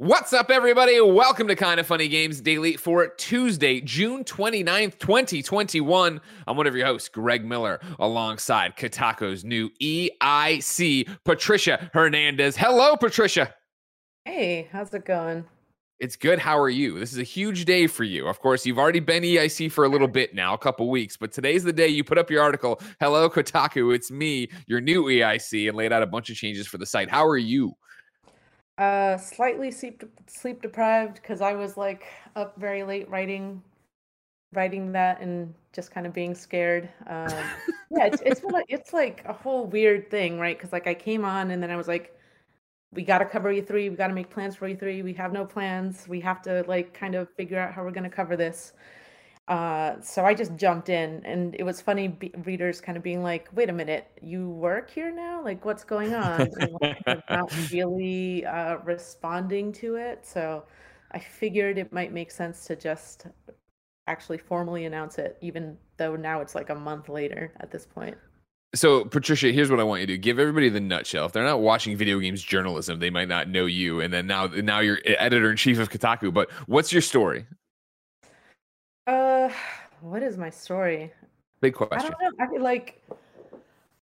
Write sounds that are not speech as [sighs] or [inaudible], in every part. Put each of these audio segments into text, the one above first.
What's up, everybody? Welcome to Kind of Funny Games Daily for Tuesday, June 29th, 2021. I'm one of your hosts, Greg Miller, alongside Kotaku's new EIC, Patricia Hernandez. Hello, Patricia. Hey, how's it going? It's good. How are you? This is a huge day for you. Of course, you've already been EIC for a little bit now, a couple weeks, but today's the day you put up your article. Hello, Kotaku. It's me, your new EIC, and laid out a bunch of changes for the site. How are you? Uh, slightly sleep sleep deprived because I was like up very late writing, writing that and just kind of being scared. Um, [laughs] yeah, it's it's like, it's like a whole weird thing, right? Because like I came on and then I was like, we got to cover E3, we got to make plans for E3. We have no plans. We have to like kind of figure out how we're gonna cover this. Uh, so I just jumped in, and it was funny be- readers kind of being like, "Wait a minute, you work here now? Like, what's going on?" And like, not [laughs] really uh, responding to it. So I figured it might make sense to just actually formally announce it, even though now it's like a month later at this point. So, Patricia, here's what I want you to do: give everybody the nutshell. If they're not watching video games journalism, they might not know you. And then now, now you're editor in chief of Kotaku. But what's your story? Uh, what is my story? Big question. I don't know. I feel like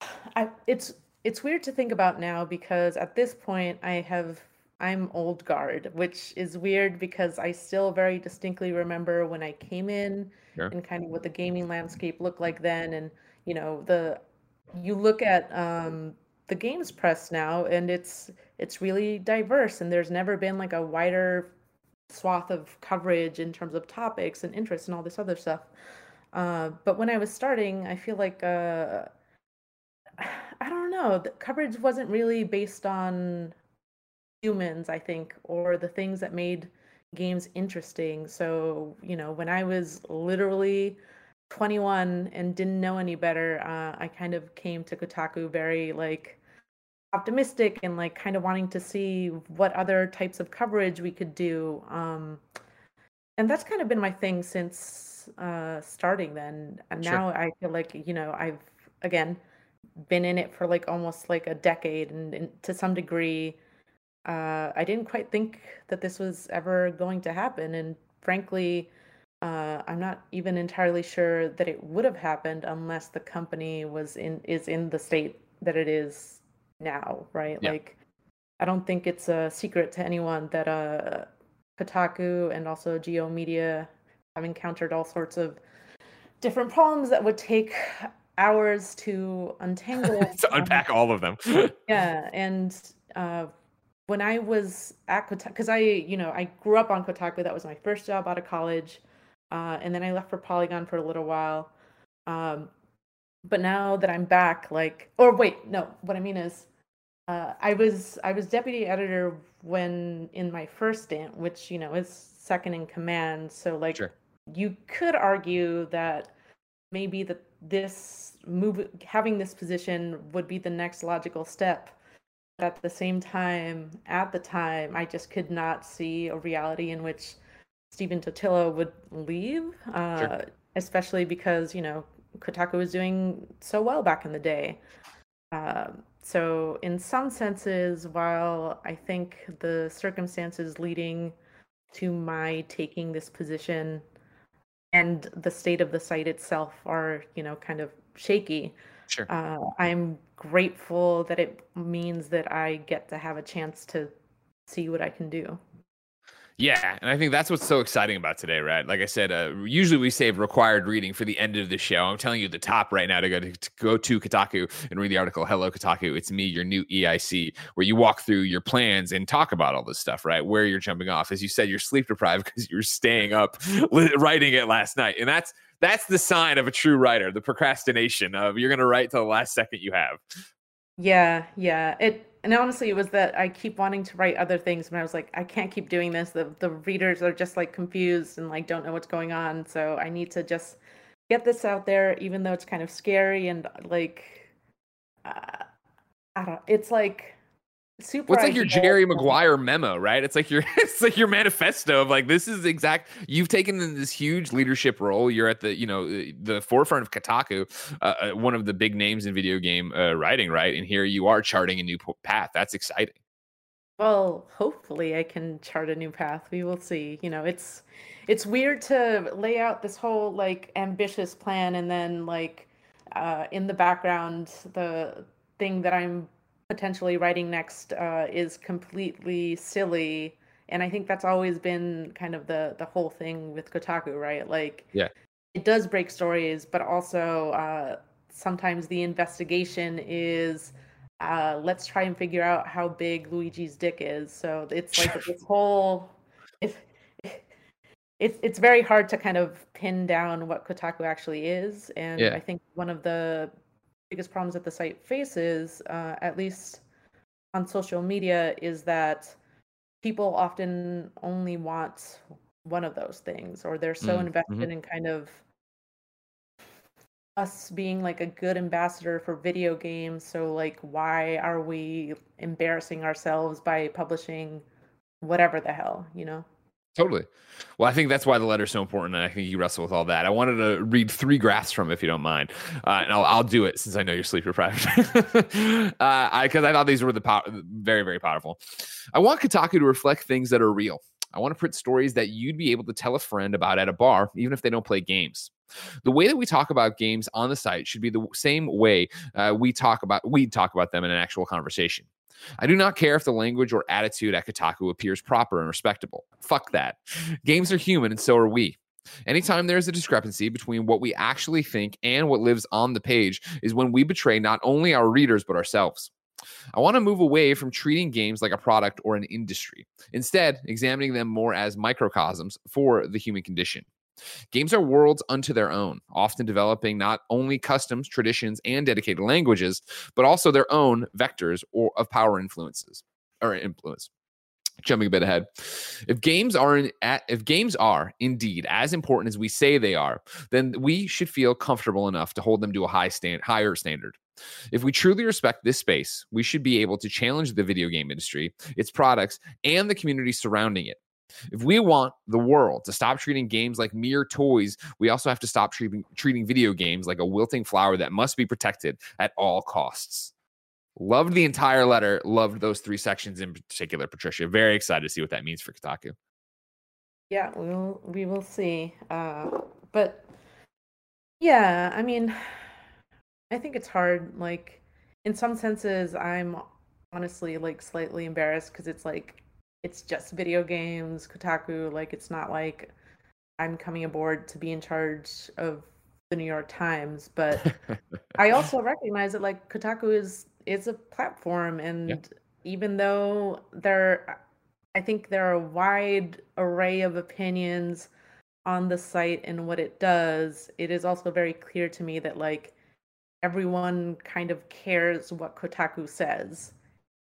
[sighs] I it's it's weird to think about now because at this point I have I'm old guard, which is weird because I still very distinctly remember when I came in Sure. and kind of what the gaming landscape looked like then and you know the you look at um the games press now and it's it's really diverse and there's never been like a wider swath of coverage in terms of topics and interests and all this other stuff. Uh, but when I was starting, I feel like uh, I don't know, the coverage wasn't really based on humans, I think, or the things that made games interesting. So, you know, when I was literally 21 and didn't know any better, uh, I kind of came to Kotaku very like optimistic and like kind of wanting to see what other types of coverage we could do. Um, and that's kind of been my thing since uh, starting then. And Sure. now I feel like, you know, I've again been in it for like almost like a decade and, and to some degree uh, I didn't quite think that this was ever going to happen. And frankly, uh, I'm not even entirely sure that it would have happened unless the company was in is in the state that it is now, right? Yeah. Like, I don't think it's a secret to anyone that uh, Kotaku and also G/O Media have encountered all sorts of different problems that would take hours to untangle. [laughs] to Um, unpack all of them. [laughs] yeah, and uh, when I was at Kotaku, because I, you know, I grew up on Kotaku. That was my first job out of college, uh, and then I left for Polygon for a little while. Um, but now that I'm back, like, or wait, no, what I mean is, uh, I was I was deputy editor when in my first stint, which you know is second in command. So like, Sure. you could argue that maybe that this move having this position would be the next logical step but at the same time at the time i just could not see a reality in which stephen totilo would leave uh, especially because you know kotaku was doing so well back in the day um, so in some senses while i think the circumstances leading to my taking this position and the state of the site itself are you know kind of shaky Sure. uh, i'm grateful that it means that i get to have a chance to see what i can do Yeah, and I think that's what's so exciting about today, right? Like I said, uh, usually we save required reading for the end of the show. I'm telling you the top right now to go to, to go to Kotaku and read the article. Hello, Kotaku, it's me, your new EIC, where you walk through your plans and talk about all this stuff, right? Where you're jumping off, as you said, you're sleep deprived [laughs] because you're staying up [laughs] writing it last night, and that's that's the sign of a true writer. The procrastination of you're going to write till the last second you have. yeah yeah it and honestly it was that i keep wanting to write other things and i was like i can't keep doing this. The the readers are just like confused and like don't know what's going on. So i need to just get this out there even though it's kind of scary and like uh, i don't it's like super it's like your Jerry Maguire memo, right? It's like your [laughs] it's like your manifesto of like this is exact. You've taken in this huge leadership role. You're at the you know the forefront of Kotaku, uh, uh, one of the big names in video game uh, writing, right? And here you are charting a new path. That's exciting. Well, hopefully I can chart a new path. We will see. You know, it's it's weird to lay out this whole like ambitious plan and then like uh, in the background the thing that I'm potentially writing next uh, is completely silly and I think that's always been kind of the the whole thing with Kotaku, right? Like yeah. It does break stories, but also uh, sometimes the investigation is uh, let's try and figure out how big Luigi's dick is. So it's like [laughs] this whole it's it's it's very hard to kind of pin down what Kotaku actually is, and yeah. I think one of the biggest problems that the site faces, uh, at least on social media, is that people often only want one of those things or they're so mm, invested mm-hmm. in kind of us being like a good ambassador for video games so like why are we embarrassing ourselves by publishing whatever the hell you know Totally. Well, I think that's why the letter's so important, and I think you wrestle with all that. I wanted to read three graphs from, if you don't mind, uh, and I'll, I'll do it since I know you're sleep deprived. [laughs] uh, I because I thought these were the pow- very very powerful. I want Kotaku to reflect things that are real. I want to print stories that you'd be able to tell a friend about at a bar, even if they don't play games. The way that we talk about games on the site should be the same way uh, we talk about we talk about them in an actual conversation. I do not care if the language or attitude at Kotaku appears proper and respectable. Fuck that. Games are human and so are we. Anytime there is a discrepancy between what we actually think and what lives on the page is when we betray not only our readers but ourselves. I want to move away from treating games like a product or an industry, instead, examining them more as microcosms for the human condition. Games are worlds unto their own, often developing not only customs, traditions, and dedicated languages, but also their own vectors or of power influences or influence. Jumping a bit ahead, if games are in, if games are indeed as important as we say they are, then we should feel comfortable enough to hold them to a high stand, higher standard. If we truly respect this space, we should be able to challenge the video game industry, its products, and the community surrounding it. If we want the world to stop treating games like mere toys, we also have to stop treating, treating video games like a wilting flower that must be protected at all costs. Loved the entire letter. Loved those three sections in particular, Patricia. Very excited to see what that means for Kotaku. Yeah, we'll we will see. Uh, but yeah, I mean, I think it's hard. Like in some senses, I'm honestly like slightly embarrassed because it's like it's just video games, Kotaku. Like it's not like I'm coming aboard to be in charge of the New York Times, but [laughs] I also recognize that like Kotaku is is a platform, and yeah. even though there, I think there are a wide array of opinions on the site and what it does. It is also very clear to me that like everyone kind of cares what Kotaku says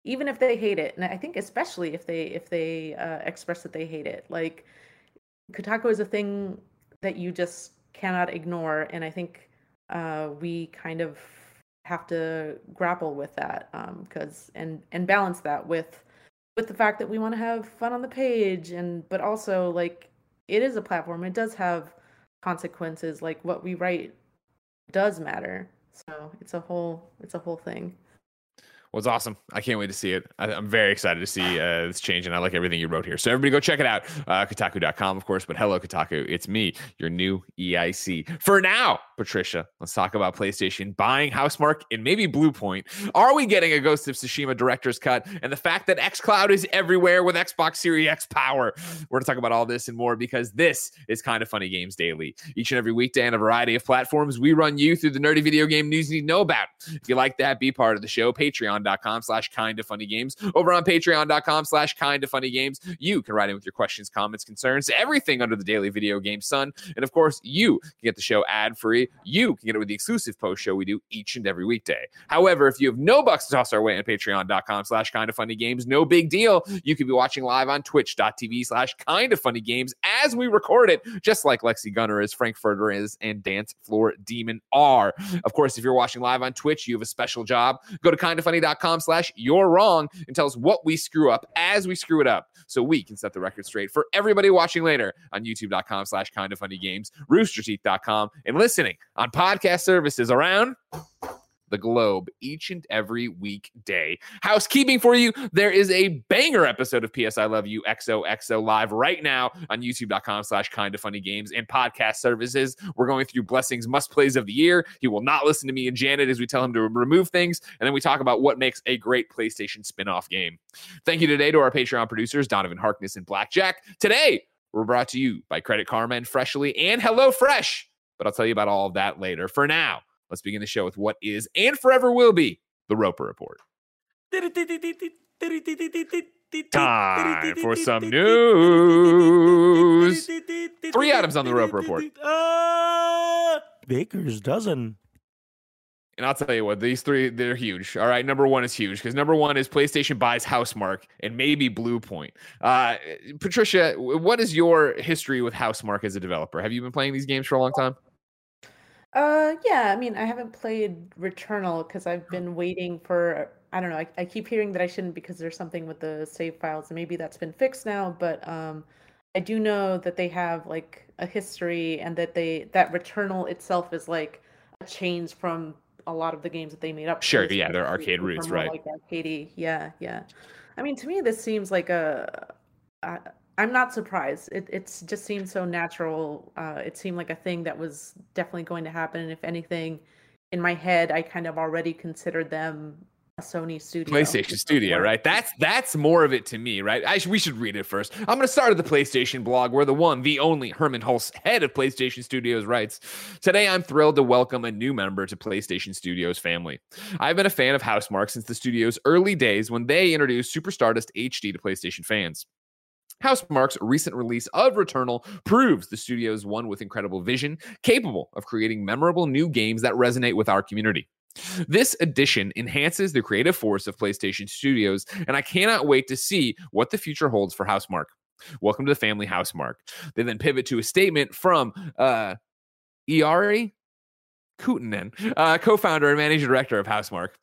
even if they hate it and i think especially if they if they uh, express that they hate it like kotaku is a thing that you just cannot ignore and i think uh, we kind of have to grapple with that because um, and and balance that with with the fact that we want to have fun on the page and but also like it is a platform it does have consequences like what we write does matter so it's a whole it's a whole thing was awesome. I can't wait to see it. I, am very excited to see uh, this change, and I like everything you wrote here. So everybody go check it out. Uh, Kotaku.com, of course. But hello, Kotaku. It's me, your new EIC. For now, Patricia, let's talk about PlayStation buying Housemarque and maybe Bluepoint. Are we getting a Ghost of Tsushima director's cut? And the fact that xCloud is everywhere with Xbox Series X power. We're going to talk about all this and more because this is kind of funny games daily. Each and every weekday on a variety of platforms, we run you through the nerdy video game news you need to know about. If you like that, be part of the show. Patreon.com slash kind of funny games. Over on patreon.com slash kind of funny games, you can write in with your questions, comments, concerns, everything under the daily video game sun. And of course, you can get the show ad free. You can get it with the exclusive post show we do each and every weekday. However, if you have no bucks to toss our way on patreon.com slash kind of funny games, no big deal. You can be watching live on twitch.tv slash kind of funny games as we record it, just like Lexi Gunner is, Frankfurter is, and Dance Floor Demon are. Of course, if you're watching live on Twitch, you have a special job. Go to kindoffunny.com slash you're wrong and tell us what we screw up as we screw it up so we can set the record straight for everybody watching later on youtube.com slash kind of funny games, roosterteeth.com, and listening on podcast services around the globe each and every weekday. Housekeeping for you there is a banger episode of PS I Love You XOXO live right now on youtube.com slash kind of funny games and podcast services. We're going through Blessing's must plays of the year. He will not listen to me and Janet as we tell him to remove things. And then we talk about what makes a great PlayStation spin off game. Thank you today to our Patreon producers, Donavan Harkness and Blackjack. Today, we're brought to you by Credit Karma and Freshly and Hello Fresh. But I'll tell you about all of that later. For now, let's begin the show with what is and forever will be the Roper Report. Time for some news. Three items on the Roper Report. Baker's dozen. And I'll tell you what, these three, they're huge. All right. Number one is huge because number one is PlayStation buys Housemarque and maybe Bluepoint. Uh, Patricia, what is your history with Housemarque as a developer? Have you been playing these games for a long time? Uh, yeah, I mean, I haven't played Returnal because I've been waiting for, I don't know, I, I keep hearing that I shouldn't because there's something with the save files and maybe that's been fixed now, but um, I do know that they have like a history and that they, that Returnal itself is like a change from a lot of the games that they made up. Sure, yeah, they're arcade roots, right? Like arcadey, yeah, yeah. I mean, to me, this seems like a. I, I'm not surprised. It it's just seemed so natural. Uh, it seemed like a thing that was definitely going to happen. And if anything, in my head, I kind of already considered them a Sony studio. PlayStation Studio, right? That's that's more of it to me, right? I sh- we should read it first. I'm going to start at the PlayStation blog, where the one, the only Hermen Hulst, head of PlayStation Studios, writes. Today, I'm thrilled to welcome a new member to PlayStation Studios family. I've been a fan of Housemarque since the studio's early days when they introduced Super Stardust HD to PlayStation fans. Housemarque's recent release of Returnal proves the studio is one with incredible vision, capable of creating memorable new games that resonate with our community. This edition enhances the creative force of PlayStation Studios, and I cannot wait to see what the future holds for Housemarque. Welcome to the family, Housemarque. They then pivot to a statement from uh, Jari Kuitunen, uh, co-founder and managing director of Housemarque.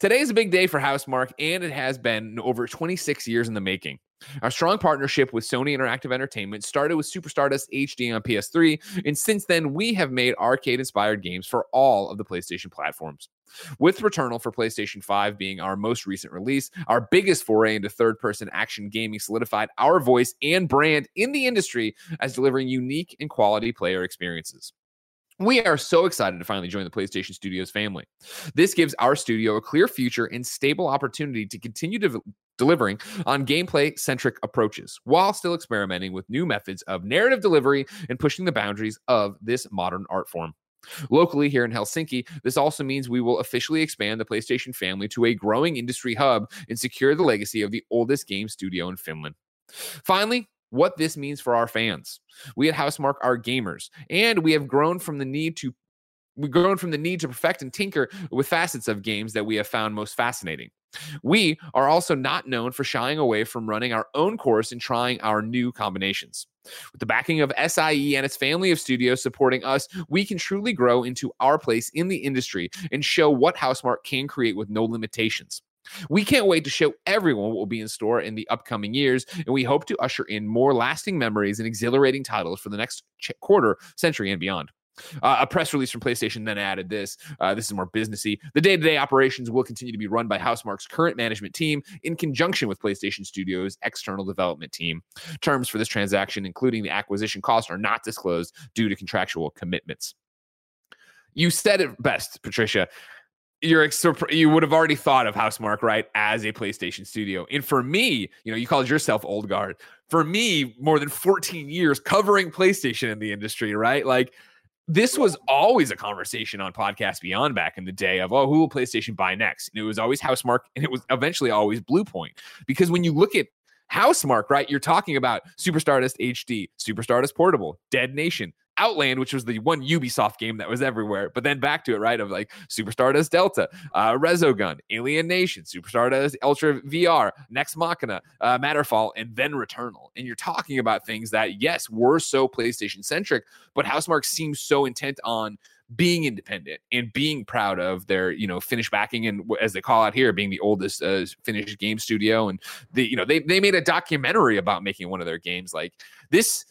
Today is a big day for Housemarque, and it has been over 26 years in the making. Our strong partnership with Sony Interactive Entertainment started with Super Stardust HD on PS3, and since then, we have made arcade inspired games for all of the PlayStation platforms. With Returnal for PlayStation 5 being our most recent release, our biggest foray into third person action gaming solidified our voice and brand in the industry as delivering unique and quality player experiences. We are so excited to finally join the PlayStation Studios family. This gives our studio a clear future and stable opportunity to continue de- delivering on gameplay centric approaches while still experimenting with new methods of narrative delivery and pushing the boundaries of this modern art form. Locally here in Helsinki, this also means we will officially expand the PlayStation family to a growing industry hub and secure the legacy of the oldest game studio in Finland. Finally, what this means for our fans. We at Housemarque are gamers, and we have grown from the need to we've grown from the need to perfect and tinker with facets of games that we have found most fascinating. We are also not known for shying away from running our own course and trying our new combinations. With the backing of SIE and its family of studios supporting us, we can truly grow into our place in the industry and show what Housemarque can create with no limitations. We can't wait to show everyone what will be in store in the upcoming years, and we hope to usher in more lasting memories and exhilarating titles for the next ch- quarter century and beyond. Uh, a press release from PlayStation then added this. Uh, this is more businessy. The day-to-day operations will continue to be run by Housemarque's current management team in conjunction with PlayStation Studios' external development team. Terms for this transaction, including the acquisition cost, are not disclosed due to contractual commitments. You said it best, Patricia you're you would have already thought of Housemarque right as a PlayStation studio. And for me, you know, you called yourself old guard. For me, more than 14 years covering PlayStation in the industry, right? Like this was always a conversation on podcast beyond back in the day of oh who will PlayStation buy next? And it was always Housemarque and it was eventually always Bluepoint. Because when you look at Housemarque, right, you're talking about Super Stardust HD, Super Stardust Portable, Dead Nation, Outland, which was the one Ubisoft game that was everywhere, but then back to it, right? Of like Super Stardust Delta, uh, Resogun, Alienation, Super Stardust Ultra VR, Nex Machina, uh, Matterfall, and then Returnal. And you're talking about things that, yes, were so PlayStation centric, but Housemarque seems so intent on being independent and being proud of their you know Finnish backing and as they call out here being the oldest uh, Finnish game studio and the you know they they made a documentary about making one of their games like this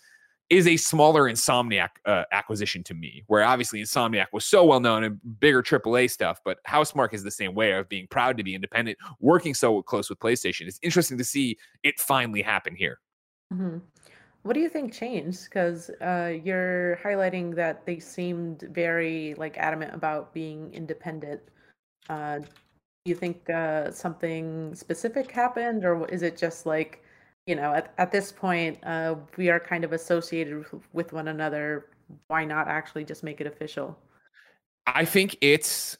is a smaller Insomniac uh, acquisition to me, where obviously Insomniac was so well known and bigger AAA stuff, but Housemarque is the same way of being proud to be independent, working so close with PlayStation. It's interesting to see it finally happen here. hmm What do you think changed? Because uh, you're highlighting that they seemed very like adamant about being independent. Uh, do you think uh, something specific happened, or is it just like, you know, at, at this point, uh, we are kind of associated with one another. Why not actually just make it official? I think it's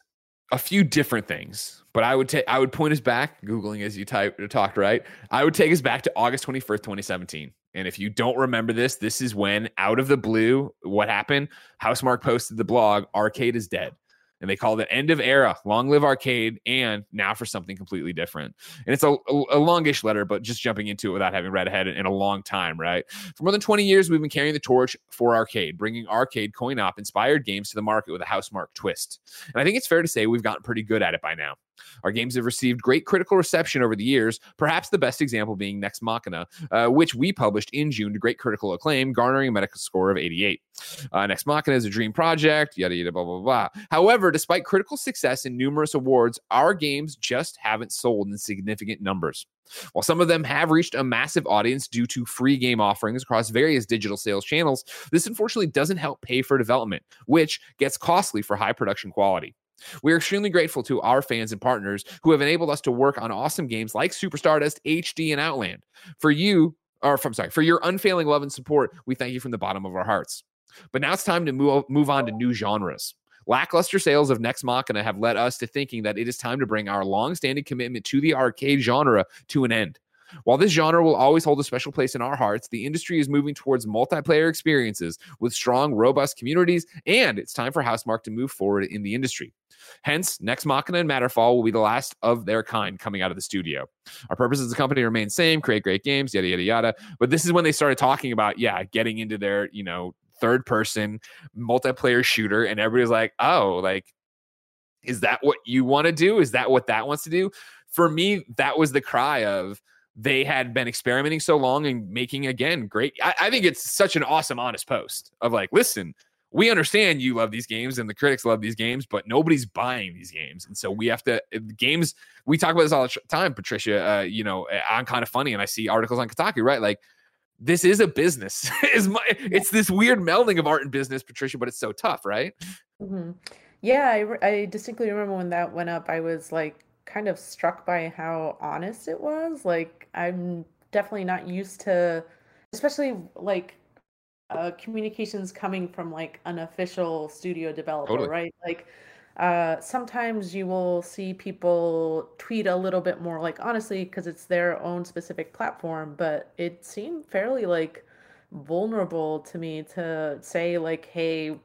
a few different things, but I would take I would point us back, googling as you type talked, right? I would take us back to August 21st, 2017. And if you don't remember this, this is when out of the blue, what happened? Housemarque posted the blog, Arcade is dead and they called it end of era. Long live arcade and now for something completely different. And it's a, a, longish letter but just jumping into it without having read ahead in a long time right? For more than 20 years we've been carrying the torch for arcade bringing arcade coin op inspired games to the market with a housemarque twist. And i think it's fair to say we've gotten pretty good at it by now our games have received great critical reception over the years, perhaps the best example being Nex Machina, uh, which we published in June to great critical acclaim, garnering a Metacritic score of 88. Uh, Nex Machina is a dream project, yada, yada, blah, blah, blah. However, despite critical success and numerous awards, our games just haven't sold in significant numbers. While some of them have reached a massive audience due to free game offerings across various digital sales channels, this unfortunately doesn't help pay for development, which gets costly for high production quality. We are extremely grateful to our fans and partners who have enabled us to work on awesome games like Super Stardust, HD, and Outland. For you, or I'm sorry, for your unfailing love and support, we thank you from the bottom of our hearts. But now it's time to move, move on to new genres. Lackluster sales of Nex Machina have led us to thinking that it is time to bring our long-standing commitment to the arcade genre to an end. While this genre will always hold a special place in our hearts, the industry is moving towards multiplayer experiences with strong, robust communities, and it's time for Housemarque to move forward in the industry. Hence, Nex Machina and Matterfall will be the last of their kind coming out of the studio. Our purpose as a company remains same, create great games, yada yada yada. But this is when they started talking about, yeah, getting into their, you know, third person multiplayer shooter, and everybody's like, oh, like, is that what you want to do? Is that what that wants to do? For me, that was the cry of they had been experimenting so long and making again great. I, I think it's such an awesome, honest post of like, listen, we understand you love these games and the critics love these games, but nobody's buying these games. And so we have to games. We talk about this all the time, Patricia. Uh, you know, I'm kind of funny, and I see articles on Kotaku, right? Like this is a business. [laughs] is my it's this weird melding of art and business, Patricia, but it's so tough, right? hmm Yeah, I, I distinctly remember when that went up. I was like kind of struck by how honest it was. Like I'm definitely not used to, especially like uh, communications coming from like an official studio developer, Totally. right? Like uh, sometimes you will see people tweet a little bit more, like honestly, because it's their own specific platform, but it seemed fairly like vulnerable to me to say like, hey,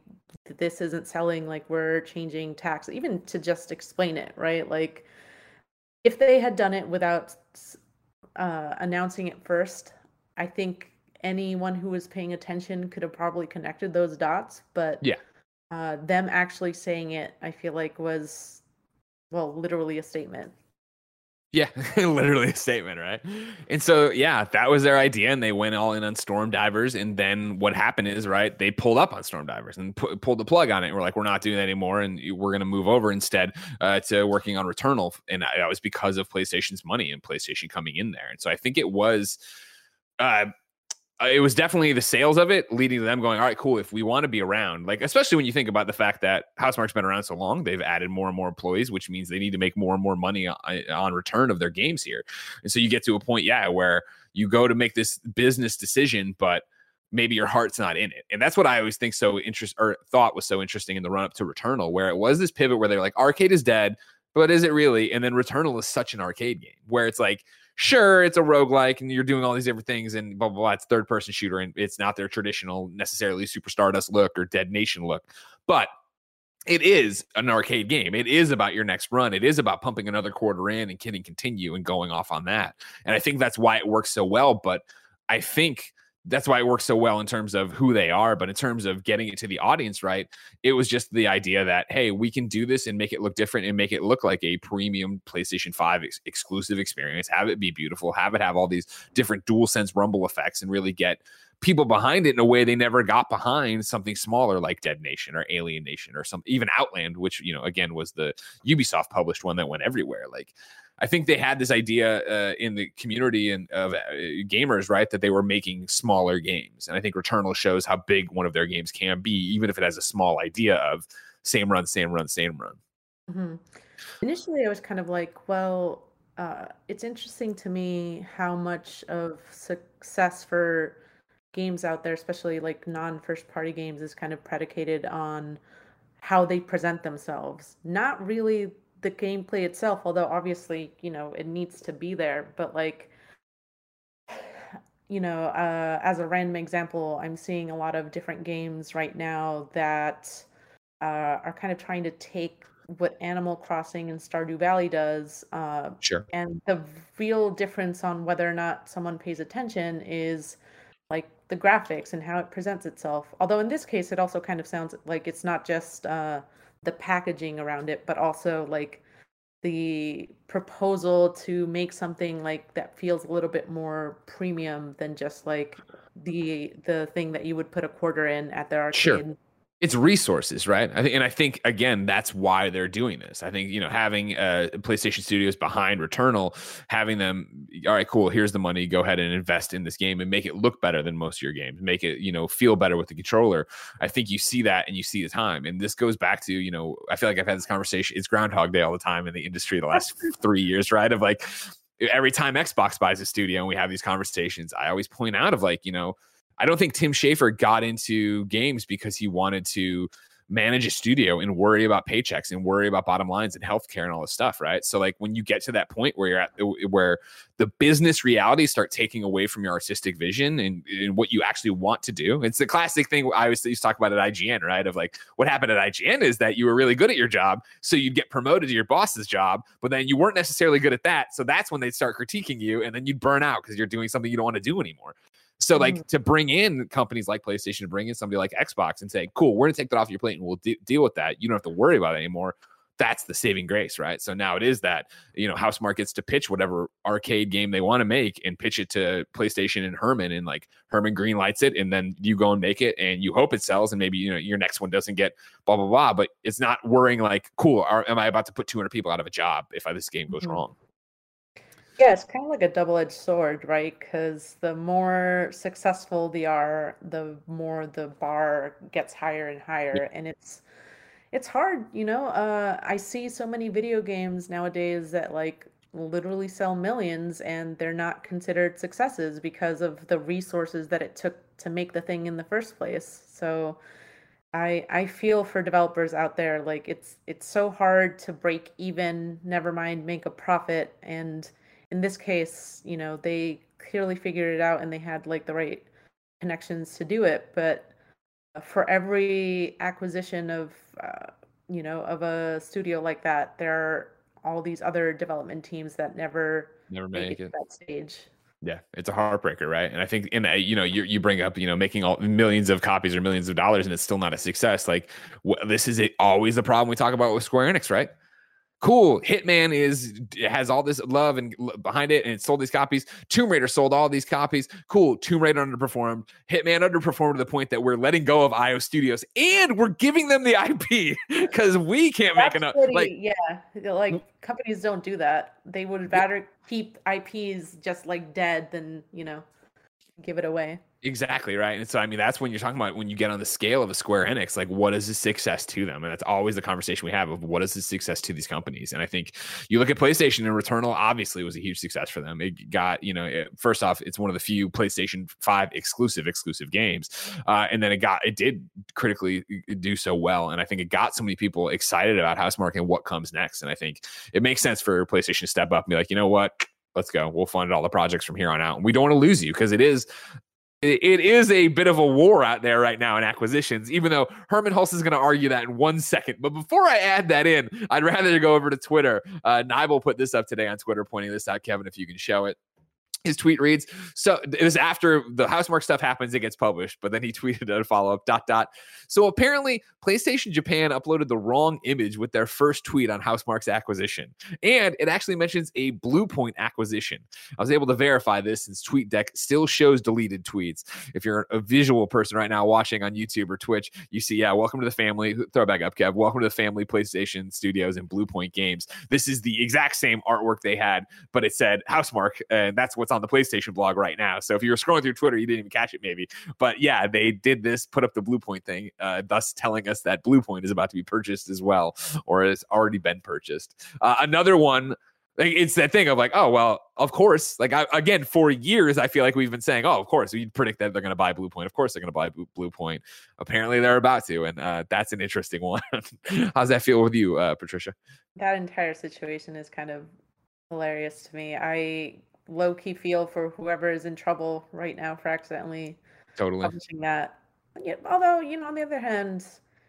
this isn't selling, like we're changing tax, even to just explain it, right? Like if they had done it without uh, announcing it first, I think anyone who was paying attention could have probably connected those dots. But Yeah. uh, them actually saying it, I feel like was, well, literally a statement. Yeah, [laughs] literally a statement, right? And so, yeah, that was their idea, and they went all in on Stormdivers. And then what happened is, right, they pulled up on Stormdivers and pu- pulled the plug on it. And we're like, we're not doing that anymore, and we're going to move over instead uh, to working on Returnal. And that was because of PlayStation's money and PlayStation coming in there. And so I think it was. Uh, Uh, it was definitely the sales of it leading to them going, all right, cool. If we want to be around, like, especially when you think about the fact that Housemarque's been around so long, they've added more and more employees, which means they need to make more and more money on, on return of their games here. And so you get to a point, yeah, where you go to make this business decision, but maybe your heart's not in it. And that's what I always think so interest or thought was so interesting in the run up to Returnal, where it was this pivot where they're like, arcade is dead, but is it really? And then Returnal is such an arcade game where it's like, sure, it's a roguelike and you're doing all these different things and blah, blah, blah. It's third person shooter and it's not their traditional necessarily Super Stardust look or Dead Nation look. But it is an arcade game. It is about your next run. It is about pumping another quarter in and hitting continue and going off on that. And I think that's why it works so well. But I think that's why it works so well in terms of who they are. But in terms of getting it to the audience, right? It was just the idea that, hey, we can do this and make it look different and make it look like a premium PlayStation 5 ex- exclusive experience, have it be beautiful, have it have all these different dual sense rumble effects and really get people behind it in a way they never got behind something smaller like Dead Nation or Alienation or some even Outland, which you know again was the Ubisoft published one that went everywhere. Like I think they had this idea uh, in the community and of uh, gamers, right, that they were making smaller games, and I think Returnal shows how big one of their games can be, even if it has a small idea of same run, same run, same run. Mm-hmm. Initially, I was kind of like, well, uh, it's interesting to me how much of success for games out there, especially like non first party games, is kind of predicated on how they present themselves. Not really the gameplay itself, although obviously, you know, it needs to be there, but like, you know, uh, as a random example, I'm seeing a lot of different games right now that uh, are kind of trying to take what Animal Crossing and Stardew Valley does. Uh, sure. And the real difference on whether or not someone pays attention is like the graphics and how it presents itself. Although in this case, it also kind of sounds like it's not just uh, the packaging around it, but also like the proposal to make something like that feels a little bit more premium than just like the the thing that you would put a quarter in at the arcade. Sure it's resources, right? I think, and I think again, that's why they're doing this. I think you know, having uh, PlayStation Studios behind Returnal, having them, all right, cool. Here's the money. Go ahead and invest in this game and make it look better than most of your games. Make it, you know, feel better with the controller. I think you see that and you see the time. And this goes back to, you know, I feel like I've had this conversation. It's Groundhog Day all the time in the industry the last [laughs] three years, right? Of like every time Xbox buys a studio and we have these conversations, I always point out of like, you know I don't think Tim Schafer got into games because he wanted to manage a studio and worry about paychecks and worry about bottom lines and healthcare and all this stuff, right? So like when you get to that point where you're at where the business realities start taking away from your artistic vision and, and what you actually want to do. It's the classic thing I always used to talk about at IGN, right? Of like what happened at IGN is that you were really good at your job, so you'd get promoted to your boss's job, but then you weren't necessarily good at that. So that's when they'd start critiquing you and then you'd burn out because you're doing something you don't want to do anymore. So, like mm. to bring in companies like PlayStation, to bring in somebody like Xbox, and say, "Cool, we're gonna take that off your plate, and we'll de- deal with that. You don't have to worry about it anymore." That's the saving grace, right? So now it is that you know Housemarque gets to pitch whatever arcade game they want to make and pitch it to PlayStation and Hermen, and like Hermen green lights it, and then you go and make it, and you hope it sells, and maybe you know your next one doesn't get blah blah blah. But it's not worrying like, cool, are, am I about to put 200 people out of a job if this game goes mm-hmm. wrong? Yeah, it's kind of like a double-edged sword, right? Because the more successful they are, the more the bar gets higher and higher, and it's it's hard, you know. Uh, I see so many video games nowadays that like literally sell millions, and they're not considered successes because of the resources that it took to make the thing in the first place. So. I I feel for developers out there like it's it's so hard to break even never mind make a profit and in this case, you know, they clearly figured it out and they had like the right connections to do it. But for every acquisition of, uh, you know, of a studio like that, there are all these other development teams that never never make, it that stage. Yeah, it's a heartbreaker, right? And I think in that, you know, you you bring up, you know, making all millions of copies or millions of dollars, and it's still not a success. Like, wh- this is a, always the problem we talk about with Square Enix, right? Cool hitman is has all this love and behind it and it sold these copies. Tomb raider sold all these copies. Cool tomb raider underperformed. Hitman underperformed to the point that we're letting go of io studios and we're giving them the [laughs] ip because we can't That's make enough pretty, like yeah like companies don't do that. They would rather keep ips just like dead than you know give it away Exactly right. And so, I mean, that's when you're talking about when you get on the scale of a Square Enix, like what is the success to them? And that's always the conversation we have of what is the success to these companies. And I think you look at PlayStation and Returnal, obviously, was a huge success for them. It got, you know, it, first off, it's one of the few PlayStation 5 exclusive, exclusive games. Uh, and then it got, it did critically uh, do so well. And I think it got so many people excited about Housemarque and what comes next. And I think it makes sense for PlayStation to step up and be like, you know what? let's go. We'll fund all the projects from here on out. And we don't want to lose you because it is it is a bit of a war out there right now in acquisitions, even though Hermen Hulst is going to argue that in one second. But before I add that in, I'd rather go over to Twitter. Uh, Nibel put this up today on Twitter, pointing this out. Kevin, if you can show it. His tweet reads. So it was after the housemarque stuff happens it gets published but then he [laughs] tweeted a follow-up dot dot. So apparently playstation japan uploaded the wrong image with their first tweet on housemarque's acquisition. And it actually mentions a bluepoint acquisition. I was able to verify this since tweetdeck still shows deleted tweets. If you're a visual person right now watching on youtube or twitch you see yeah welcome to the family. Throw back up kev. Welcome to the family playstation studios and bluepoint games. This is the exact same artwork they had but it said housemarque and that's what's on the PlayStation blog right now. So if you were scrolling through Twitter, you didn't even catch it, maybe. But yeah, they did this, put up the Bluepoint thing, uh, thus telling us that Bluepoint is about to be purchased as well, or has already been purchased. Uh, another one it's that thing of like, oh well, of course. Like I, again, for years, I feel like we've been saying, oh, of course, we predict that they're going to buy Bluepoint. Of course, they're going to buy Blue, Point. Apparently, they're about to, and uh, that's an interesting [laughs] one. How's that feel with you, uh, Patricia? That entire situation is kind of hilarious to me. I low key feel for whoever is in trouble right now for accidentally totally publishing that. Although you know, on the other hand,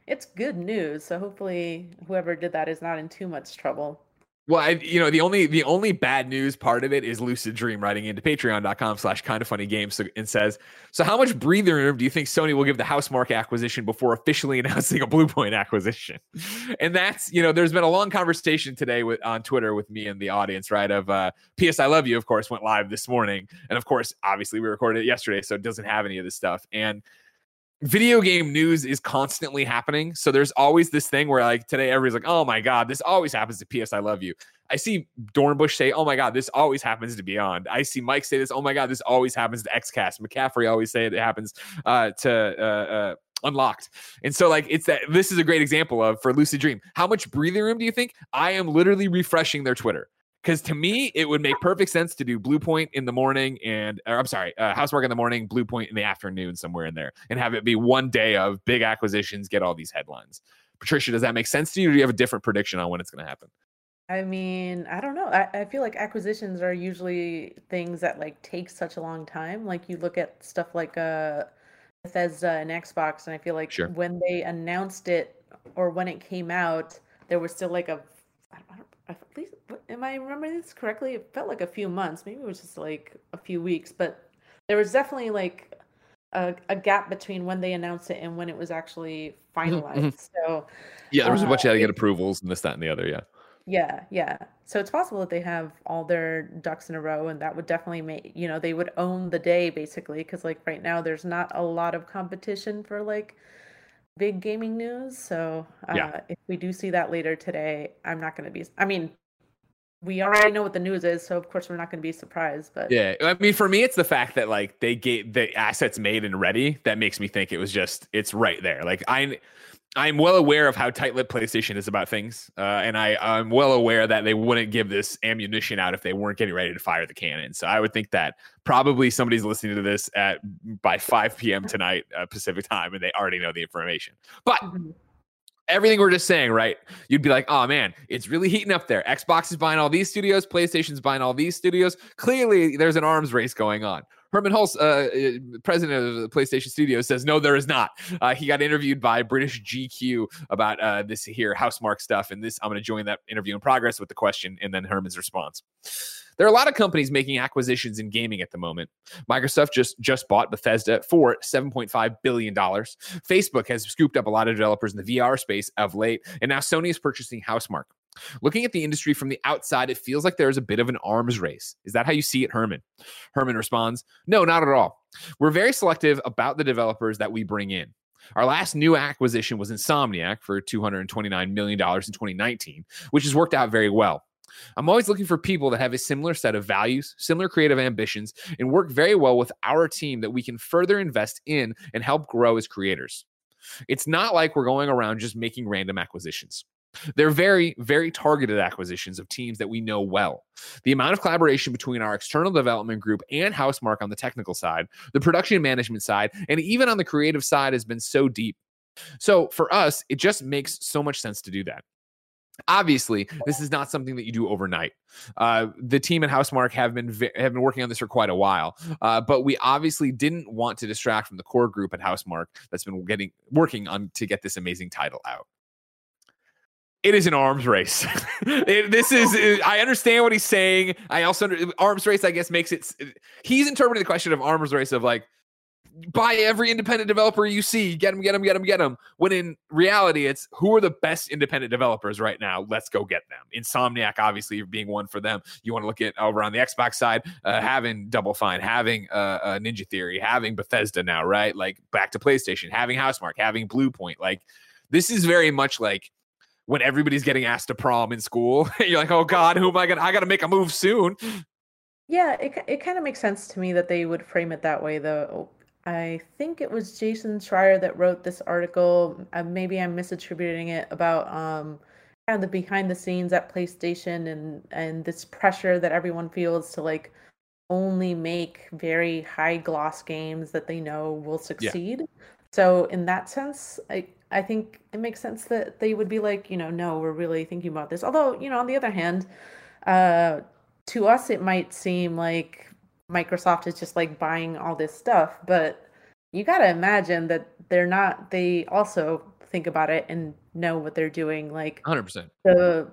it's good news. So hopefully, whoever did that is not in too much trouble. Well, I, you know, the only the only bad news part of it is Lucid Dream writing into patreon.com slash kind of funny games and says, So how much breathing room do you think Sony will give the Housemarque acquisition before officially [laughs] announcing a Bluepoint acquisition? And that's, you know, there's been a long conversation today with on Twitter with me and the audience, right? Of uh PS I Love You, of course, went live this morning. And of course, obviously we recorded it yesterday, so it doesn't have any of this stuff. And video game news is constantly happening. So there's always this thing where like today everybody's like, "Oh my god, this always happens to PS I love you." I see Dornbush say, "Oh my god, this always happens to Beyond." I see Mike say this, "Oh my god, this always happens to XCast." McCaffrey always say it happens uh, to uh, uh, unlocked. And so like it's that this is a great example of for Lucid Dream. How much breathing room do you think? I am literally refreshing their Twitter. Because to me, it would make perfect sense to do Bluepoint in the morning and, or I'm sorry, uh, Housemarque in the morning, Bluepoint in the afternoon, somewhere in there, and have it be one day of big acquisitions, get all these headlines. Patricia, does that make sense to you? Or do you have a different prediction on when it's going to happen? I mean, I don't know. I, I feel like acquisitions are usually things that like take such a long time. Like you look at stuff like uh Bethesda and Xbox, and I feel like sure. when they announced it or when it came out, there was still like a I don't, at least am I remembering this correctly? It felt like a few months. Maybe it was just like a few weeks, but there was definitely like a, a gap between when they announced it and when it was actually mm-hmm, finalized. Mm-hmm. So yeah, there was uh, a bunch of had to get approvals and this, that, and the other. Yeah. Yeah, yeah. So it's possible that they have all their ducks in a row, and that would definitely make you know they would own the day basically because like right now there's not a lot of competition for like big gaming news. So uh, yeah. if we do see that later today, I'm not going to be. I mean, we already know what the news is, so of course we're not going to be surprised. But yeah, I mean, for me, it's the fact that like they get the assets made and ready that makes me think it was just it's right there. Like I, I'm well aware of how tight-lipped PlayStation is about things, uh, and I, I'm well aware that they wouldn't give this ammunition out if they weren't getting ready to fire the cannon. So I would think that probably somebody's listening to this at by 5 p.m. [laughs] tonight uh, Pacific time, and they already know the information. But mm-hmm. everything we're just saying, right? You'd be like, oh man, it's really heating up there. Xbox is buying all these studios, PlayStation's buying all these studios. Clearly, there's an arms race going on. Hermen Hulst, uh, uh, president of the PlayStation Studios, says no, there is not. Uh, he got interviewed by British GQ about uh, this here Housemarque stuff, and this I'm going to join that interview in progress with the question and then Hermen's response. There are a lot of companies making acquisitions in gaming at the moment. Microsoft just just bought Bethesda for 7.5 billion dollars. Facebook has scooped up a lot of developers in the VR space of late, and now Sony is purchasing Housemarque. Looking at the industry from the outside, it feels like there's a bit of an arms race. Is that how you see it, Hermen? Hermen responds, No, not at all. We're very selective about the developers that we bring in. Our last new acquisition was Insomniac for $229 million in 2019, which has worked out very well. I'm always looking for people that have a similar set of values, similar creative ambitions, and work very well with our team that we can further invest in and help grow as creators. It's not like we're going around just making random acquisitions. They're very, very targeted acquisitions of teams that we know well. The amount of collaboration between our external development group and Housemarque on the technical side, the production management side, and even on the creative side has been so deep. So for us, it just makes so much sense to do that. Obviously, this is not something that you do overnight. Uh, the team at Housemarque have been have been working on this for quite a while, uh, but we obviously didn't want to distract from the core group at Housemarque that's been getting working on to get this amazing title out. It is an arms race. [laughs] it, this is, I understand what he's saying. I also, arms race, I guess, makes it, he's interpreting the question of arms race of like, buy every independent developer you see, get them, get them, get them, get them. When in reality, it's who are the best independent developers right now? Let's go get them. Insomniac, obviously, being one for them. You want to look at over on the Xbox side, uh, having Double Fine, having uh, uh, Ninja Theory, having Bethesda now, right? Like back to PlayStation, having Housemarque, having Bluepoint. Like this is very much like when everybody's getting asked to prom in school. [laughs] You're like, oh God, who am I gonna? I gotta make a move soon. Yeah, it it kind of makes sense to me that they would frame it that way, though. I think it was Jason Schreier that wrote this article. Uh, maybe I'm misattributing it about um, kind of the behind the scenes at PlayStation and and this pressure that everyone feels to like only make very high gloss games that they know will succeed. Yeah. So in that sense, I I think it makes sense that they would be like, you know, no, we're really thinking about this. Although, you know, on the other hand, uh, to us it might seem like Microsoft is just like buying all this stuff, but you got to imagine that they're not they also think about it and know what they're doing like 100%. The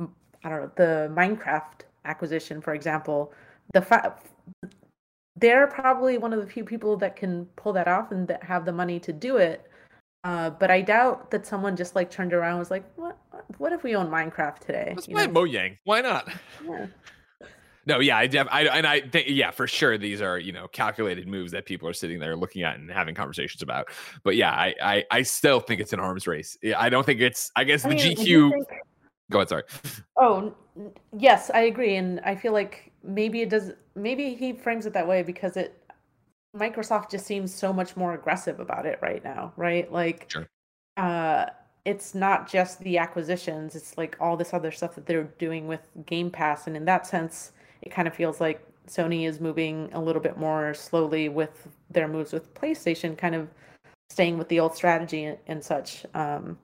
I don't know, the Minecraft acquisition for example, the fact they're probably one of the few people that can pull that off and that have the money to do it. Uh, but I doubt that someone just like turned around and was like, "What? What if we own Minecraft today?" Let's buy Mojang. Why not? Yeah. [laughs] No, yeah, I, def- I and I think yeah, for sure these are you know calculated moves that people are sitting there looking at and having conversations about. But yeah, I I, I still think it's an arms race. I don't think it's. I guess I the mean, GQ. Think... Go ahead. Sorry. Oh yes, I agree, and I feel like maybe it does. Maybe he frames it that way because it Microsoft just seems so much more aggressive about it right now, right? Like, sure. uh, it's not just the acquisitions; it's like all this other stuff that they're doing with Game Pass, and in that sense, it kind of feels like Sony is moving a little bit more slowly with their moves with PlayStation, kind of staying with the old strategy and, and such. Um,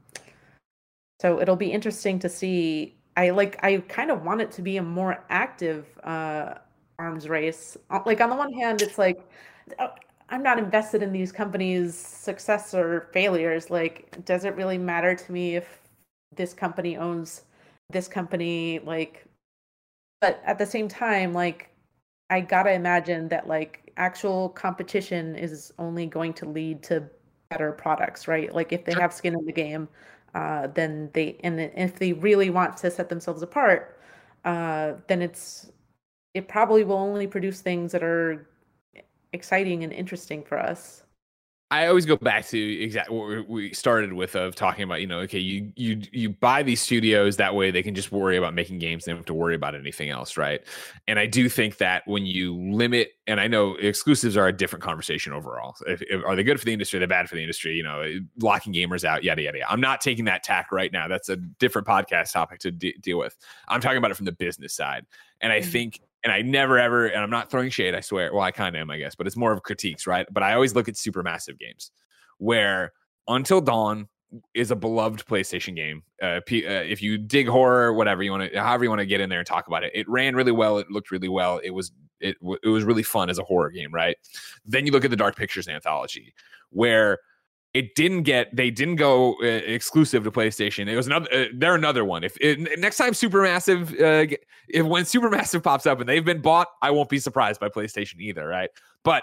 so it'll be interesting to see. I like. I kind of want it to be a more active uh, arms race. Uh, like on the one hand, it's like I'm not invested in these companies' success or failures. Like, does it really matter to me if this company owns this company? Like, but at the same time like i gotta imagine that like actual competition is only going to lead to better products right like if they have skin in the game uh, then they and if they really want to set themselves apart uh, then it's it probably will only produce things that are exciting and interesting for us I always go back to exactly what we started with of talking about, you know, okay, you you you buy these studios that way they can just worry about making games, they don't have to worry about anything else, right? And I do think that when you limit, and I know exclusives are a different conversation overall. If, if, are they good for the industry? They're they bad for the industry? You know, locking gamers out, yada yada. yada. I'm not taking that tack right now. That's a different podcast topic to de- deal with. I'm talking about it from the business side, and I mm-hmm. think and I never ever, and I'm not throwing shade, I swear. Well, I kind of am, I guess, but it's more of critiques, right? But I always look at Supermassive Games where Until Dawn is a beloved PlayStation game. Uh, P, uh, if you dig horror, whatever you want to, however you want to get in there and talk about it, it ran really well. It looked really well. It was it it was really fun as a horror game, right? Then you look at the Dark Pictures anthology, where it didn't get they didn't go uh, exclusive to PlayStation. It was another uh, they're another one. If it, next time Supermassive uh, if when Supermassive [laughs] pops up and they've been bought, I won't be surprised by PlayStation either, right? But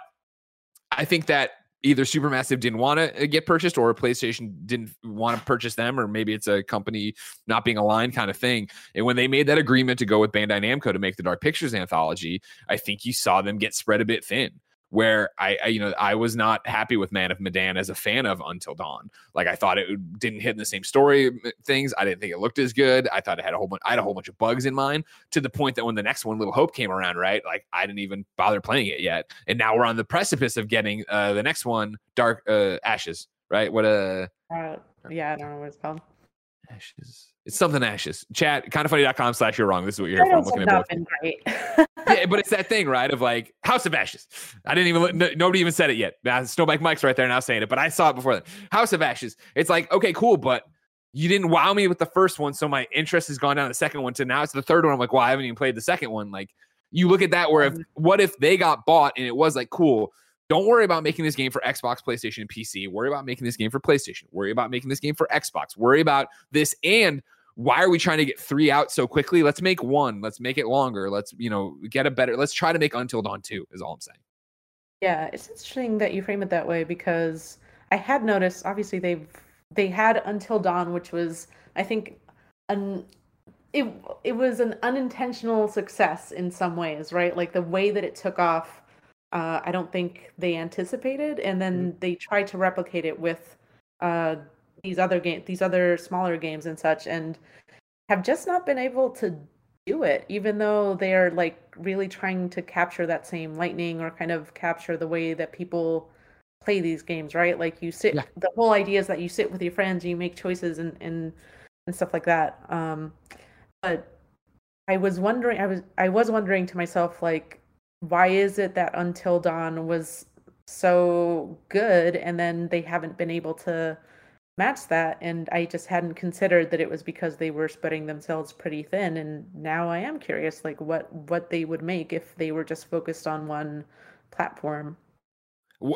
I think that either Supermassive didn't want to uh, get purchased or PlayStation didn't want to purchase them or maybe it's a company not being aligned kind of thing. And when they made that agreement to go with Bandai Namco to make the Dark Pictures anthology, I think you saw them get spread a bit thin where I, I, you know I was not happy with Man of Medan as a fan of Until Dawn. Like I thought it didn't hit in the same story things. I didn't think it looked as good. I thought it had a whole bunch. I had a whole bunch of bugs in mine to the point that when the next one, Little Hope, came around, right? Like I didn't even bother playing it yet, and now we're on the precipice of getting uh, the next one, Dark uh, Ashes, right? What a uh, uh, yeah, I don't know what it's called. Ashes. It's something ashes. Chat kindafunny.com slash you're wrong. This is what you're here for. I'm looking at both. great. [laughs] but it's that thing, right? Of like House of Ashes. I didn't even no, nobody even said it yet. Now Snowbike Mike's right there now saying it, but I saw it before then. House of Ashes. It's like, okay, cool, but you didn't wow me with the first one, so my interest has gone down the second one to now it's the third one. I'm like, well, I haven't even played the second one. Like you look at that where if mm-hmm. what if they got bought and it was like cool, don't worry about making this game for Xbox, PlayStation, and PC. Worry about making this game for PlayStation. Worry about making this game for Xbox. Worry about this and why are we trying to get three out so quickly? Let's make one. Let's make it longer. Let's, you know, get a better, let's try to make Until Dawn 2, is all I'm saying. Yeah, it's interesting that you frame it that way because I had noticed obviously they've they had Until Dawn, which was I think an it it was an unintentional success in some ways, right? Like the way that it took off, uh, I don't think they anticipated, and then mm-hmm. they tried to replicate it with uh, these other game, these other smaller games and such, and have just not been able to do it, even though they are like really trying to capture that same lightning or kind of capture the way that people play these games, right? Like you sit, yeah. the whole idea is that you sit with your friends, and you make choices and and and stuff like that. Um, but I was wondering, I was I was wondering to myself, like, why is it that Until Dawn was so good, and then they haven't been able to match that? And I just hadn't considered that it was because they were spreading themselves pretty thin. And now I am curious, like, what what they would make if they were just focused on one platform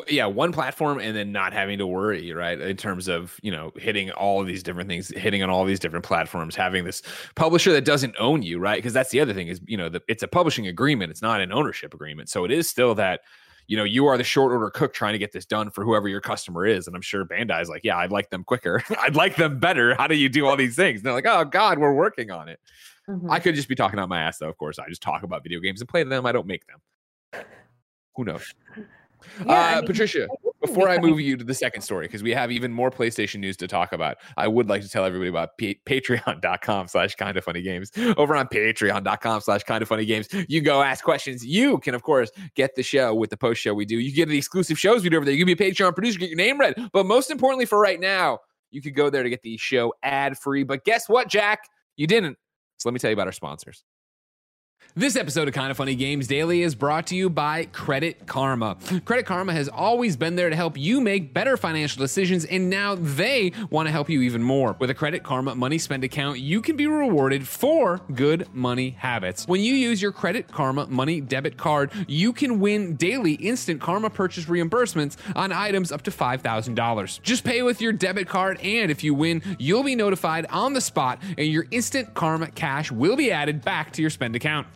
yeah one platform and then not having to worry right in terms of you know hitting all of these different things hitting on all these different platforms having this publisher that doesn't own you right because that's the other thing is you know the, it's a publishing agreement it's not an ownership agreement so it is still that you know you are the short order cook trying to get this done for whoever your customer is. And i'm sure bandai's like yeah i'd like them quicker. [laughs] I'd like them better. How do you do all these things? And they're like oh god we're working on it. Mm-hmm. i could just be talking out my ass though of course. I just talk about video games and play them. I don't make them. Who knows? Yeah, uh, I mean, Patricia, before I move you to the second story, because we have even more PlayStation news to talk about, I would like to tell everybody about p- patreon.com slash kind of funny games. Over on patreon.com slash kind of funny games, you go ask questions. You can, of course, get the show with the post show we do. You get the exclusive shows we do over there. You can be a Patreon producer, get your name read. But most importantly, for right now, you could go there to get the show ad free. But guess what, Jack? You didn't. So let me tell you about our sponsors. This episode of Kind of Funny Games Daily is brought to you by Credit Karma. Credit Karma has always been there to help you make better financial decisions, and now they want to help you even more. With a Credit Karma money spend account, you can be rewarded for good money habits. When you use your Credit Karma money debit card, you can win daily instant Karma purchase reimbursements on items up to $5,000. Just pay with your debit card, and if you win, you'll be notified on the spot, and your instant Karma cash will be added back to your spend account.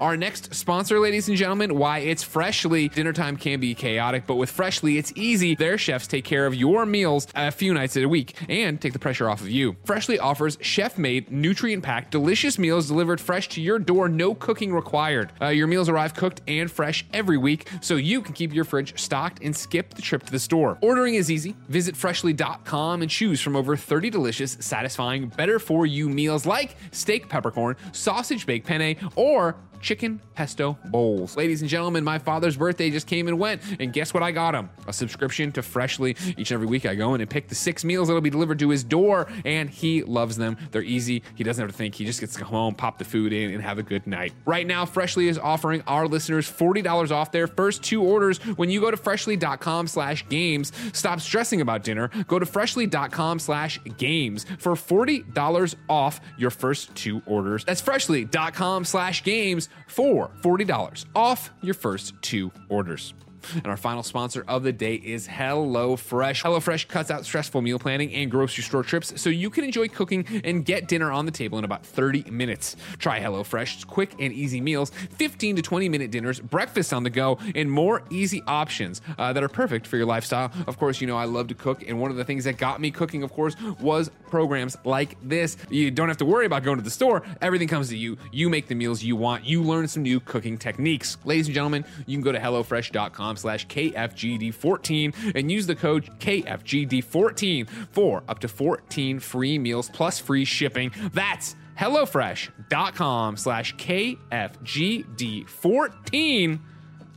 Our next sponsor, ladies and gentlemen, why it's Freshly. Dinner time can be chaotic, but with Freshly, it's easy. Their chefs take care of your meals a few nights a week and take the pressure off of you. Freshly offers chef made, nutrient packed, delicious meals delivered fresh to your door, no cooking required. Uh, your meals arrive cooked and fresh every week, so you can keep your fridge stocked and skip the trip to the store. Ordering is easy. Visit freshly.com and choose from over 30 delicious, satisfying, better for you meals like steak peppercorn, sausage baked penne, or more chicken pesto bowls. Ladies and gentlemen, my father's birthday just came and went, and guess what I got him? A subscription to Freshly. Each and every week I go in and pick the six meals that'll be delivered to his door, and he loves them. They're easy. He doesn't have to think. He just gets to come home, pop the food in, and have a good night. Right now, Freshly is offering our listeners $40 off their first two orders when you go to freshly.com slash games. Stop stressing about dinner. Go to freshly.com slash games for $40 off your first two orders. That's freshly.com slash games for $40 off your first two orders. And our final sponsor of the day is HelloFresh. HelloFresh cuts out stressful meal planning and grocery store trips so you can enjoy cooking and get dinner on the table in about 30 minutes. Try HelloFresh's quick and easy meals, 15 to 20 minute dinners, breakfast on the go, and more easy options uh, that are perfect for your lifestyle. Of course, you know I love to cook, and one of the things that got me cooking, of course, was programs like this. You don't have to worry about going to the store. Everything comes to you. You make the meals you want. You learn some new cooking techniques. Ladies and gentlemen, you can go to HelloFresh.com slash KFGD14 and use the code KFGD14 for up to 14 free meals plus free shipping. That's HelloFresh.com slash KFGD14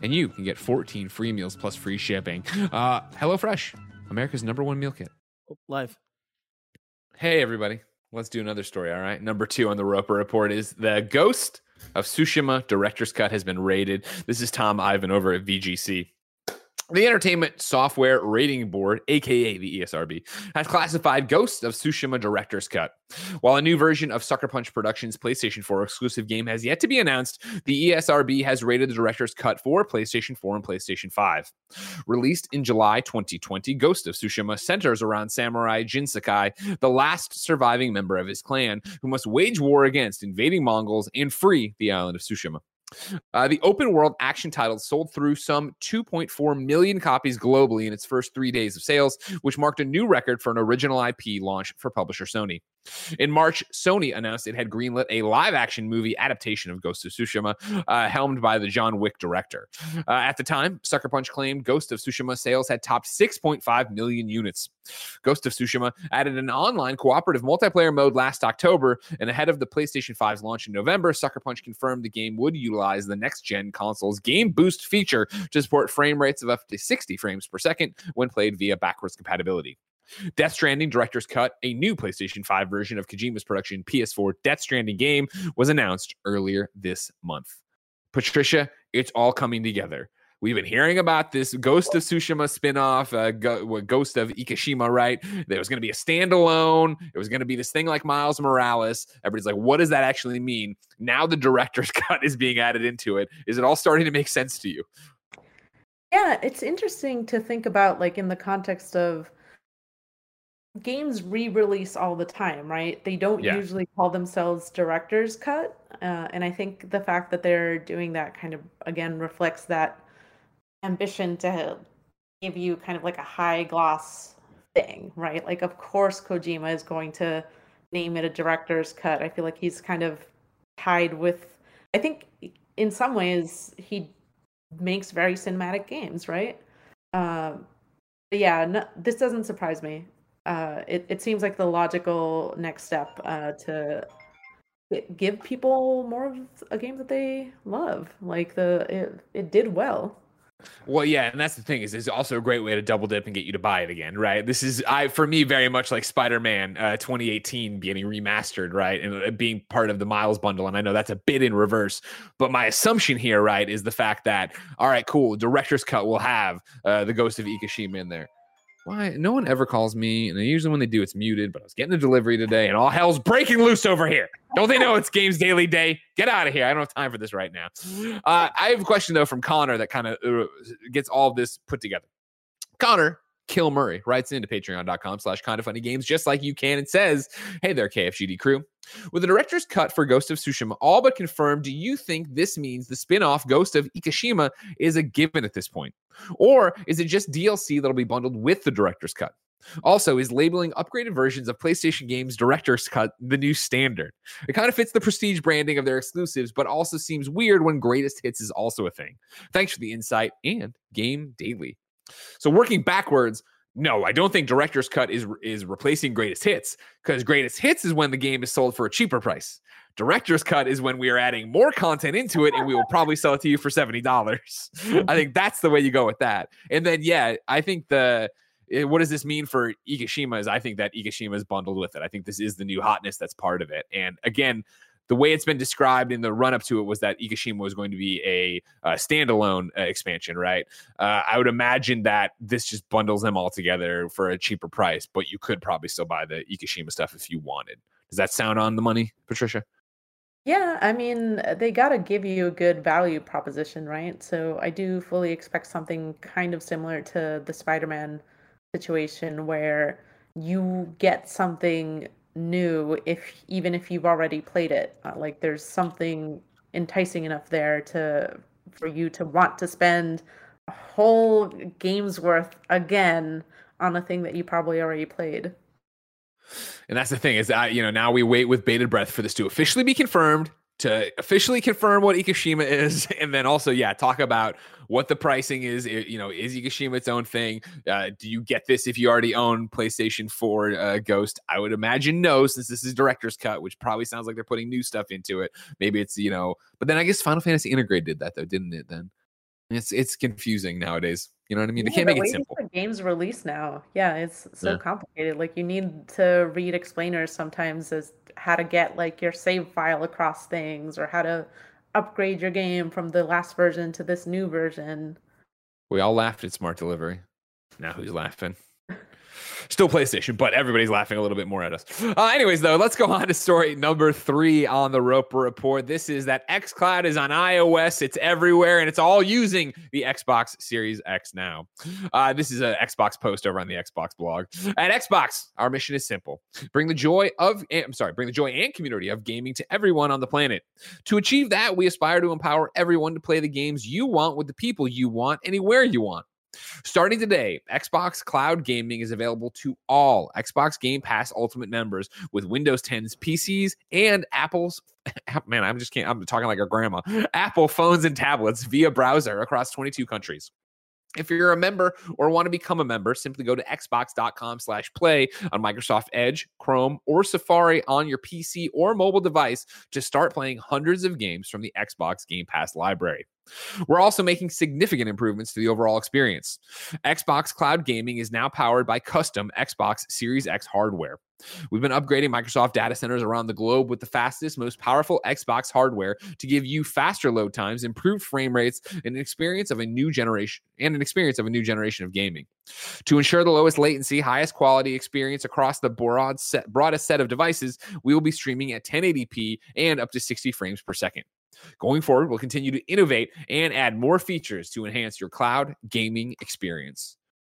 and you can get 14 free meals plus free shipping. Uh, HelloFresh, America's number one meal kit. Live. Hey, everybody. Let's do another story. All right. Number two on the Roper Report is the Ghost of Tsushima director's cut has been rated. This is Tom Ivan over at VGC. The Entertainment Software Rating Board, aka the ESRB, has classified Ghost of Tsushima Director's Cut. While a new version of Sucker Punch Productions' PlayStation 4 exclusive game has yet to be announced, the ESRB has rated the Director's Cut for PlayStation 4 and PlayStation 5. Released in July 2020, Ghost of Tsushima centers around Samurai Jin Sakai, the last surviving member of his clan, who must wage war against invading Mongols and free the island of Tsushima. Uh, the open world action title sold through some 2.4 million copies globally in its first three days of sales, which marked a new record for an original IP launch for publisher Sony. In March, Sony announced it had greenlit a live action movie adaptation of Ghost of Tsushima, uh, helmed by the John Wick director. [laughs] Uh, at the time, Sucker Punch claimed Ghost of Tsushima sales had topped 6.5 million units. Ghost of Tsushima added an online cooperative multiplayer mode last October, and ahead of the PlayStation 5's launch in November, Sucker Punch confirmed the game would utilize the next gen console's Game Boost feature to support frame rates of up to 60 frames per second when played via backwards compatibility. Death Stranding Director's Cut, a new PlayStation 5 version of Kojima's production PS4 Death Stranding game, was announced earlier this month. Patricia, it's all coming together. We've been hearing about this Ghost of Tsushima spinoff, uh, Go- Ghost of Ikishima, right? There was going to be a standalone. It was going to be this thing like Miles Morales. Everybody's like, what does that actually mean? Now the director's [laughs] cut is being added into it. Is it all starting to make sense to you? Yeah, it's interesting to think about, like, in the context of games re-release all the time, right? They don't Yeah. usually call themselves director's cut, uh, and I think the fact that they're doing that kind of again reflects that ambition to give you kind of like a high gloss thing, right? Like, of course, Kojima is going to name it a director's cut. I feel like he's kind of tied with. I think in some ways he makes very cinematic games, right? Um, but yeah, no, this doesn't surprise me uh, it, it seems like the logical next step uh, to give people more of a game that they love. Like the it, it did well. Well, yeah, and that's the thing is, it's also a great way to double dip and get you to buy it again, right? This is, I for me, very much like Spider-Man uh, 2018 getting remastered, right, and uh, being part of the Miles bundle. And I know that's a bit in reverse, but my assumption here, right, is the fact that all right, cool, director's cut will have uh, the Ghost of Ikishima in there. Why? No one ever calls me, and usually when they do, it's muted. But I was getting a delivery today, and all hell's breaking loose over here. Don't they know it's Games Daily Day? Get out of here! I don't have time for this right now. Uh, I have a question though from Conor that kind of uh, gets all this put together. Conor Killmurray writes into patreon.com slash kind of funny games, just like you can, and says, Hey there, KFGD crew. With the director's cut for Ghost of Tsushima all but confirmed, do you think this means the spin off Ghost of Ikishima is a given at this point? Or is it just DLC that'll be bundled with the director's cut? Also, is labeling upgraded versions of PlayStation games director's cut the new standard? It kind of fits the prestige branding of their exclusives, but also seems weird when greatest hits is also a thing. Thanks for the insight and game daily. So working backwards, no, I don't think director's cut is is replacing greatest hits because greatest hits is when the game is sold for a cheaper price. Director's cut is when we are adding more content into it and we will probably sell it to you for $70. [laughs] I think that's the way you go with that. And then yeah, I think the eh, what does this mean for Ikishima is I think that Ikishima is bundled with it. I think this is the new hotness that's part of it. And again, the way it's been described in the run up to it was that Ikishima was going to be a, uh standalone uh, expansion, right? Uh, I would imagine that this just bundles them all together for a cheaper price, but you could probably still buy the Ikishima stuff if you wanted. Does that sound on the money, Patricia? Yeah, I mean, they got to give you a good value proposition, right? So I do fully expect something kind of similar to the Spider-Man situation where you get something new if even if you've already played it. Uh, like there's something enticing enough there to for you to want to spend a whole game's worth again on a thing that you probably already played. And that's the thing is that you know now we wait with bated breath for this to officially be confirmed, to officially confirm what Ikishima is, [laughs] and then also yeah talk about what the pricing is. I- You know, is Ikishima its own thing? Uh, do you get this if you already own PlayStation 4 uh, Ghost? I would imagine no, since this is director's cut, which probably sounds like they're putting new stuff into it. Maybe it's you know, but then I guess Final Fantasy Intergrade did that though, didn't it? Then it's it's confusing nowadays. You know what I mean? They can't the make it simple. games release now. Yeah, it's so yeah. complicated. Like you need to read explainers sometimes as how to get like your save file across things or how to upgrade your game from the last version to this new version. We all laughed at smart delivery. Now who's laughing? Still PlayStation, but everybody's laughing a little bit more at us. Uh, anyways, though, let's go on to story number three on the Roper Report. This is that xCloud is on iOS. It's everywhere, and it's all using the Xbox Series X now. Uh, this is an Xbox post over on the Xbox blog. At Xbox, our mission is simple: bring the joy of, I'm sorry, bring the joy and community of gaming to everyone on the planet. To achieve that, we aspire to empower everyone to play the games you want with the people you want anywhere you want. Starting today, Xbox Cloud Gaming is available to all Xbox Game Pass Ultimate members with Windows 10's PCs and Apple's [laughs] man, I'm just can't I'm talking like a grandma. Apple phones and tablets via browser across 22 countries. If you're a member or want to become a member, simply go to xbox.com slash play on Microsoft Edge, Chrome, or Safari on your PC or mobile device to start playing hundreds of games from the Xbox Game Pass library. We're also making significant improvements to the overall experience. Xbox Cloud Gaming is now powered by custom Xbox Series X hardware. We've been upgrading Microsoft data centers around the globe with the fastest, most powerful Xbox hardware to give you faster load times, improved frame rates, and an experience of a new generation and an experience of a new generation of gaming. To ensure the lowest latency, highest quality experience across the broad set, broadest set of devices, we will be streaming at 1080p and up to 60 frames per second. Going forward, we'll continue to innovate and add more features to enhance your cloud gaming experience.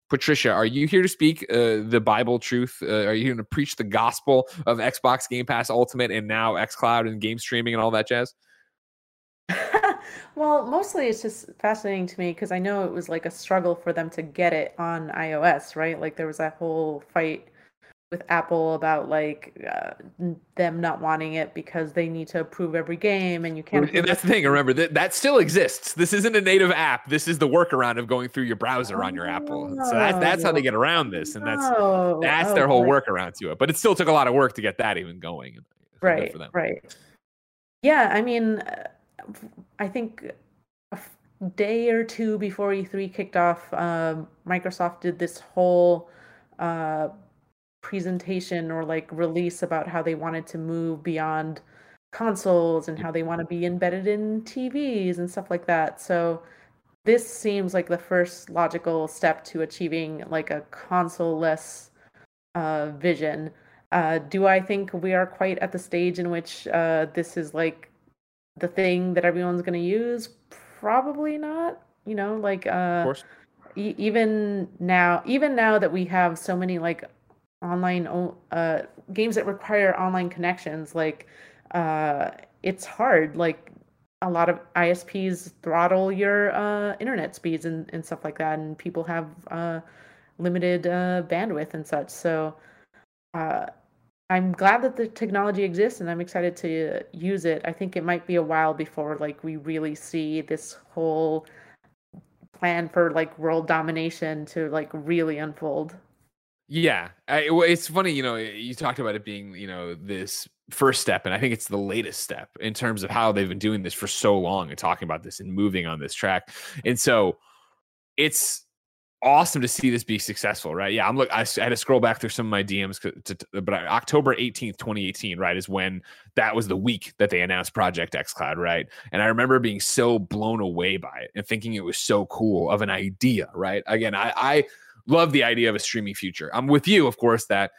Patricia, are you here to speak uh, the Bible truth? Uh, are you here to preach the gospel of Xbox Game Pass Ultimate and now xCloud and game streaming and all that jazz? [laughs] well, mostly it's just fascinating to me because I know it was like a struggle for them to get it on iOS, right? Like there was that whole fight with Apple about like uh, them not wanting it because they need to approve every game and you can't. And that's the thing. Remember that that still exists. This isn't a native app. This is the workaround of going through your browser on your Apple. So that's that's how they get around this, and that's oh, that's oh, their whole workaround to it. But it still took a lot of work to get that even going. Right. Right. Yeah. I mean, uh, I think a day or two before E3 kicked off, um, Microsoft did this whole. Uh, presentation or like release about how they wanted to move beyond consoles and how they want to be embedded in TVs and stuff like that. So this seems like the first logical step to achieving like a console-less uh, vision. Uh, do I think we are quite at the stage in which uh, this is like the thing that everyone's going to use? Probably not. You know, like uh, e- even now, even now that we have so many like online uh, games that require online connections like uh, it's hard like a lot of isps throttle your uh, internet speeds and, and stuff like that and people have uh, limited uh, bandwidth and such. So uh, i'm glad that the technology exists and i'm excited to use it. I think it might be a while before like we really see this whole plan for like world domination to like really unfold yeah, I, it's funny. You know, you talked about it being, you know, this first step, and I think it's the latest step in terms of how they've been doing this for so long and talking about this and moving on this track. And so, it's awesome to see this be successful, right? Yeah, I'm look. I, had to scroll back through some of my DMs, to, but October 18th, 2018, right, is when that was the week that they announced Project xCloud, right? And I remember being so blown away by it and thinking it was so cool of an idea, right? Again, I, I love the idea of a streaming future. I'm with you, of course, that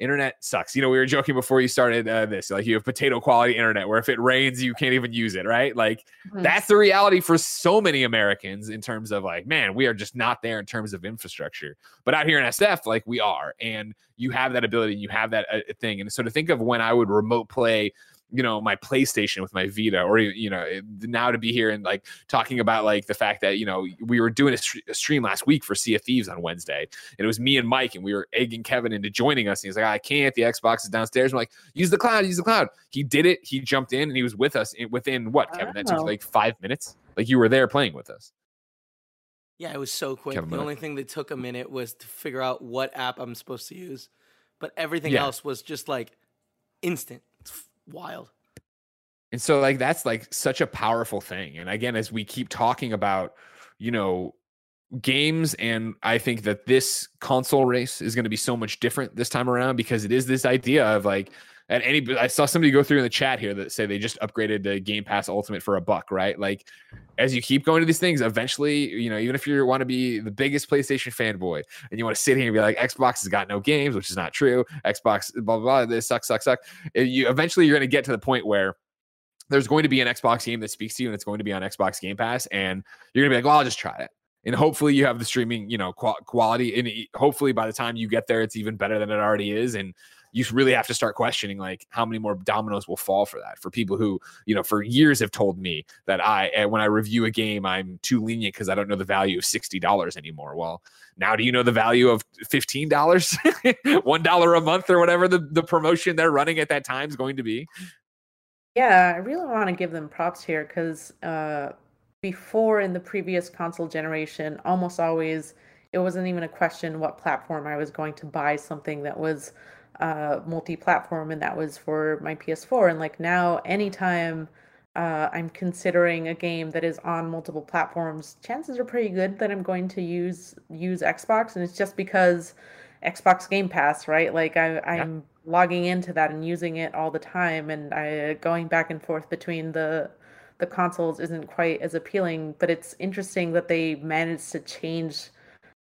internet sucks. You know, we were joking before you started uh, this, like you have potato quality internet where if it rains, you can't even use it, right? Like mm-hmm. that's the reality for so many Americans in terms of like, man, we are just not there in terms of infrastructure. But out here in SF, like we are, and you have that ability, and you have that uh, thing. And so to think of when I would remote play you know my PlayStation with my Vita, or you know now to be here and like talking about like the fact that you know we were doing a, a, stream last week for Sea of Thieves on Wednesday, and it was me and Mike, and we were egging Kevin into joining us. And he's like, ah, I can't. The Xbox is downstairs. I'm like, use the cloud, use the cloud. He did it. He jumped in and he was with us in, within what Kevin? That took like five minutes. Like you were there playing with us. Yeah, it was so quick. Kevin the only thing that took a minute was to figure out what app I'm supposed to use, but everything yeah. else was just like instant wild. And so like that's like such a powerful thing. And again, as we keep talking about, you know, games and i think that this console race is going to be so much different this time around because it is this idea of like at any i saw somebody go through in the chat here that say they just upgraded the game pass ultimate for a buck right? Like as you keep going to these things eventually you know even if you want to be the biggest playstation fanboy and you want to sit here and be like xbox has got no games which is not true. Xbox blah blah, blah this sucks sucks suck you eventually you're going to get to the point where there's going to be an Xbox game that speaks to you and it's going to be on Xbox Game Pass and you're going to be like, "Well, I'll just try it." And hopefully you have the streaming, you know, quality and hopefully by the time you get there it's even better than it already is and you really have to start questioning like how many more dominoes will fall for that? For people who you know for years have told me that i eh, when i review a game i'm too lenient because i don't know the value of $60 anymore. Well now do you know the value of $15 [laughs] one dollar a month or whatever the, the promotion they're running at that time is going to be? Yeah, I really want to give them props here because uh, before in the previous console generation, almost always it wasn't even a question what platform I was going to buy something that was uh, multi-platform, and that was for my PS4. And like now, anytime uh, I'm considering a game that is on multiple platforms, chances are pretty good that I'm going to use use Xbox, and it's just because Xbox Game Pass, right? Like I, I'm logging into that and using it all the time and I going back and forth between the the consoles isn't quite as appealing but it's interesting that they managed to change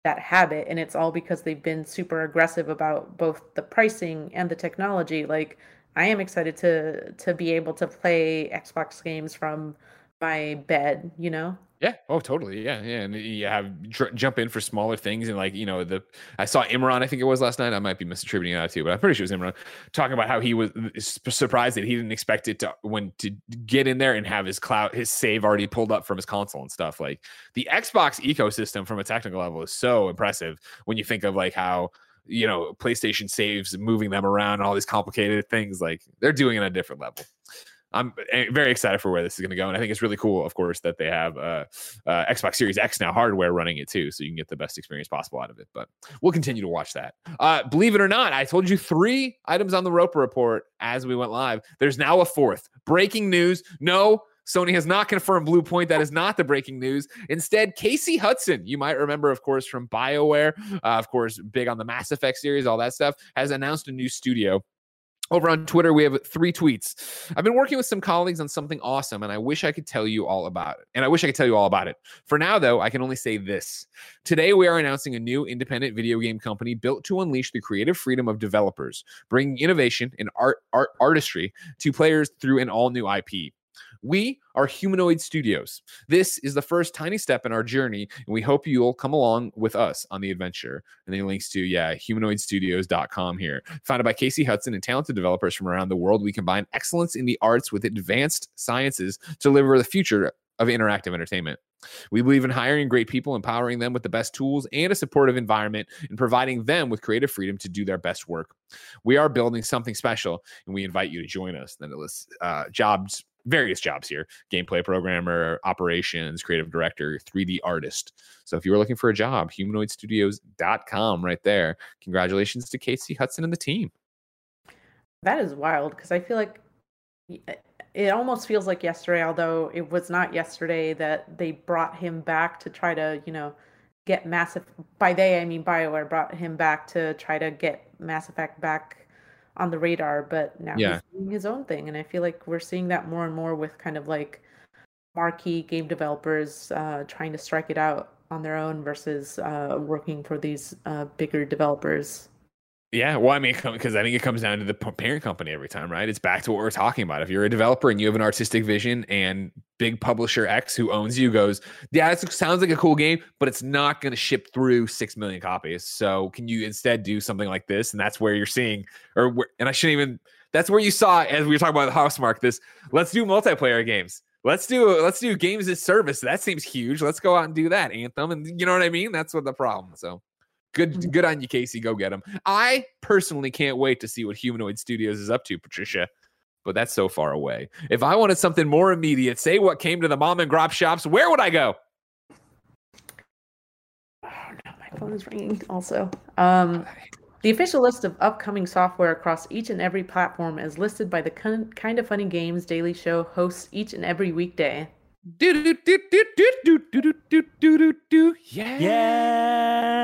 that habit and it's all because they've been super aggressive about both the pricing and the technology like I am excited to to be able to play Xbox games from my bed, you know? Yeah. Oh, totally. Yeah. Yeah. And you have dr- jump in for smaller things. And like, you know, the, I saw Imran, I think it was last night. I might be misattributing that too, but I'm pretty sure it was Imran talking about how he was surprised that he didn't expect it to, when to get in there and have his cloud, his save already pulled up from his console and stuff. Like the Xbox ecosystem from a technical level is so impressive when you think of like how, you know, PlayStation saves moving them around and all these complicated things. Like they're doing it at a different level. I'm eh, very excited for where this is going to go, and I think it's really cool, of course, that they have uh, uh, Xbox Series X now hardware running it too, so you can get the best experience possible out of it. But we'll continue to watch that. Uh, believe it or not, I told you three items on the Roper report as we went live. There's now a fourth breaking news. No. Sony has not confirmed Bluepoint. That is not the breaking news. Instead, Casey Hudson, you might remember, of course, from BioWare, uh, of course, big on the Mass Effect series, all that stuff, has announced a new studio over on Twitter, we have three tweets. I've been working with some colleagues on something awesome, and I wish I could tell you all about it. And I wish I could tell you all about it. For now, though, I can only say this. Today, we are announcing a new independent video game company built to unleash the creative freedom of developers, bringing innovation and art, art artistry to players through an all new IP. We are Humanoid Studios. This is the first tiny step in our journey, and we hope you'll come along with us on the adventure. And then links to, yeah, humanoidstudios.com here. Founded by Casey Hudson and talented developers from around the world, we combine excellence in the arts with advanced sciences to deliver the future of interactive entertainment. We believe in hiring great people, empowering them with the best tools and a supportive environment, and providing them with creative freedom to do their best work. We are building something special, and we invite you to join us. Then it lists uh, jobs various jobs here gameplay programmer, operations, creative director, 3D artist. So if you are looking for a job, humanoidstudios.com right there. Congratulations to Casey Hudson and the team. That is wild because I feel like eh, it almost feels like yesterday, although it was not yesterday that they brought him back to try to, you know, get massive. By they, I mean BioWare brought him back to try to get Mass Effect back on the radar, but now yeah. he's doing his own thing. And I feel like we're seeing that more and more with kind of like marquee game developers uh, trying to strike it out on their own versus uh, working for these uh, bigger developers. Yeah, well, I mean, [laughs] because I think it comes down to the parent company every time, right? It's back to what we're talking about. If you're a developer and you have an artistic vision, and big publisher X who owns you goes, "Yeah, it sounds like a cool game, but it's not going to ship through six million copies. So can you instead do something like this?" And that's where you're seeing, or and I shouldn't even. That's where you saw as we were talking about the Housemarque. This let's do multiplayer games. Let's do let's do games as service. That seems huge. Let's go out and do that, Anthem. And you know what I mean? That's what the problem. So Good, mm-hmm. good on you, Casey. Go get him. I personally can't wait to see what Humanoid Studios is up to, Patricia. But that's so far away. If I wanted something more immediate, say what came to the mom and grop shops, where would I go? Oh no, my phone is ringing. Also, um, the official list of upcoming software across each and every platform is listed by the Kind of Funny Games Daily Show hosts each and every weekday. Do, do, do, do, do, do, do, do, do, do, do. Yeah. Yeah.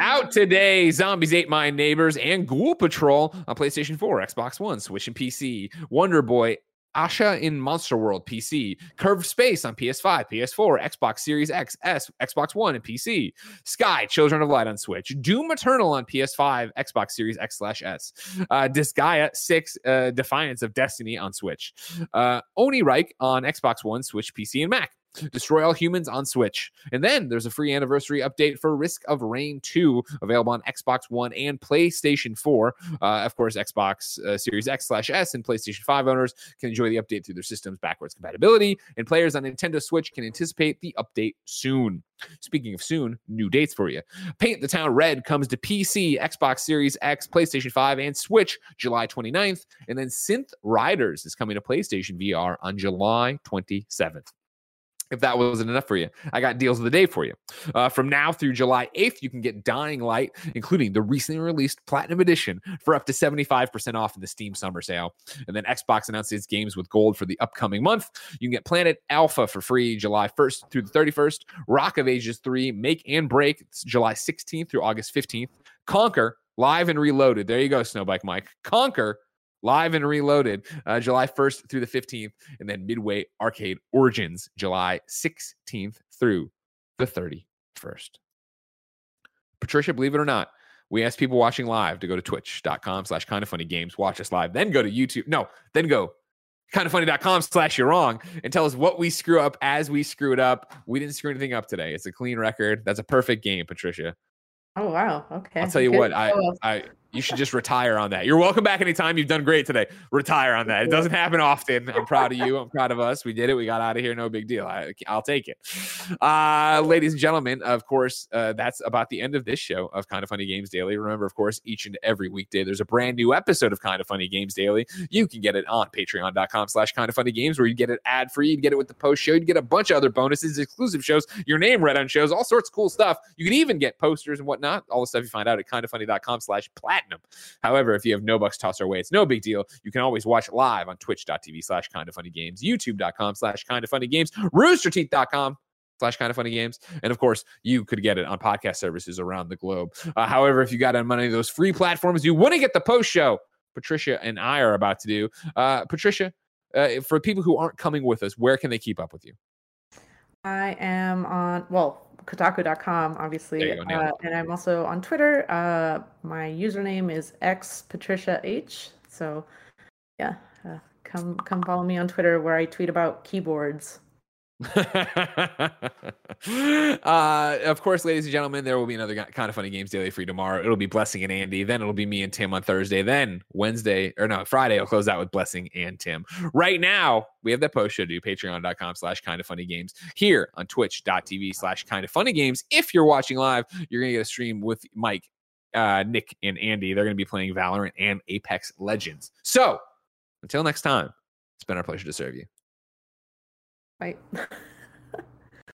Out today, Zombies Ate My Neighbors and Ghoul Patrol on PlayStation 4, Xbox One, Switch, and PC. Wonder Boy Asha in Monster World PC, Curved Space on PS5, PS4, Xbox Series X, S, Xbox One, and PC, Sky, Children of Light on Switch, Doom Eternal on PS5, Xbox Series X slash S, uh, Disgaea 6, uh, Defiance of Destiny on Switch, uh, Onirike on Xbox One, Switch, PC, and Mac. Destroy All Humans on Switch. And then there's a free anniversary update for Risk of Rain 2, available on Xbox One and PlayStation 4. Uh, of course, Xbox uh, Series X slash S and PlayStation 5 owners can enjoy the update through their system's backwards compatibility, and players on Nintendo Switch can anticipate the update soon. Speaking of soon, new dates for you. Paint the Town Red comes to PC, Xbox Series X, PlayStation 5, and Switch July 29th. And then Synth Riders is coming to PlayStation VR on July 27th if that wasn't enough for you, I got deals of the day for you. Uh, from now through July 8th, you can get Dying Light, including the recently released Platinum Edition, for up to 75% off in the Steam Summer Sale. And then Xbox announced its games with gold for the upcoming month. You can get Planet Alpha for free July 1st through the 31st, Rock of Ages 3, Make and Break, July 16th through August 15th, Conker, Live and Reloaded. There you go, Snowbike Mike. Conker live and reloaded uh, July 1st through the 15th, and then Midway Arcade Origins July 16th through the 31st. Patricia, believe it or not, we asked people watching live to go to twitch.com slash kind of funny games, watch us live, then go to YouTube. No, then go kindafunny.com slash you're wrong and tell us what we screw up as we screw it up. We didn't screw anything up today. It's a clean record. That's a perfect game, Patricia. Oh wow. Okay. I'll tell you what, I, I you should just retire on that. You're welcome back anytime. You've done great today. Retire on that. It doesn't happen often. I'm proud of you. I'm proud of us. We did it. We got out of here. No big deal. I, will take it. Uh, ladies and gentlemen, of course, uh, that's about the end of this show of Kind of Funny Games Daily. Remember, of course, each and every weekday, there's a brand new episode of Kind of Funny Games Daily. You can get it on patreon.com slash kind of funny games where you get it ad free. You get it with the post show. You get a bunch of other bonuses, exclusive shows, your name read on shows, all sorts of cool stuff. You can even get posters and whatnot. All the stuff you find out at kindafunny.com slash platinum. However, However, if you have no bucks tossed our way, it's no big deal. You can always watch live on twitch.tv slash kind of funny games, youtube.com slash kind of funny games, roosterteeth.com slash kind of funny games. And of course, you could get it on podcast services around the globe. Uh, however, if you got on any of those free platforms, you want to get the post show Patricia and I are about to do. Uh, Patricia, uh, for people who aren't coming with us, where can they keep up with you? I am on, well, Kotaku.com, obviously. Uh, and I'm also on Twitter. Uh, my username is x Patricia H. So, yeah, uh, come come follow me on Twitter where I tweet about keyboards. Uh, of course, ladies and gentlemen, there will be another kind of funny games daily for you tomorrow. It'll be Blessing and Andy. Then it'll be me and Tim on Thursday. Then Wednesday, or no, Friday, I'll close out with Blessing and Tim. Right now, we have that post show to do patreon.com slash kind of funny games here on twitch.tv slash kind of funny games. If you're watching live, you're to get a stream with Mike, uh, Nick, and Andy. They're to be playing Valorant and Apex Legends. So until next time, it's been our pleasure to serve you right. [laughs]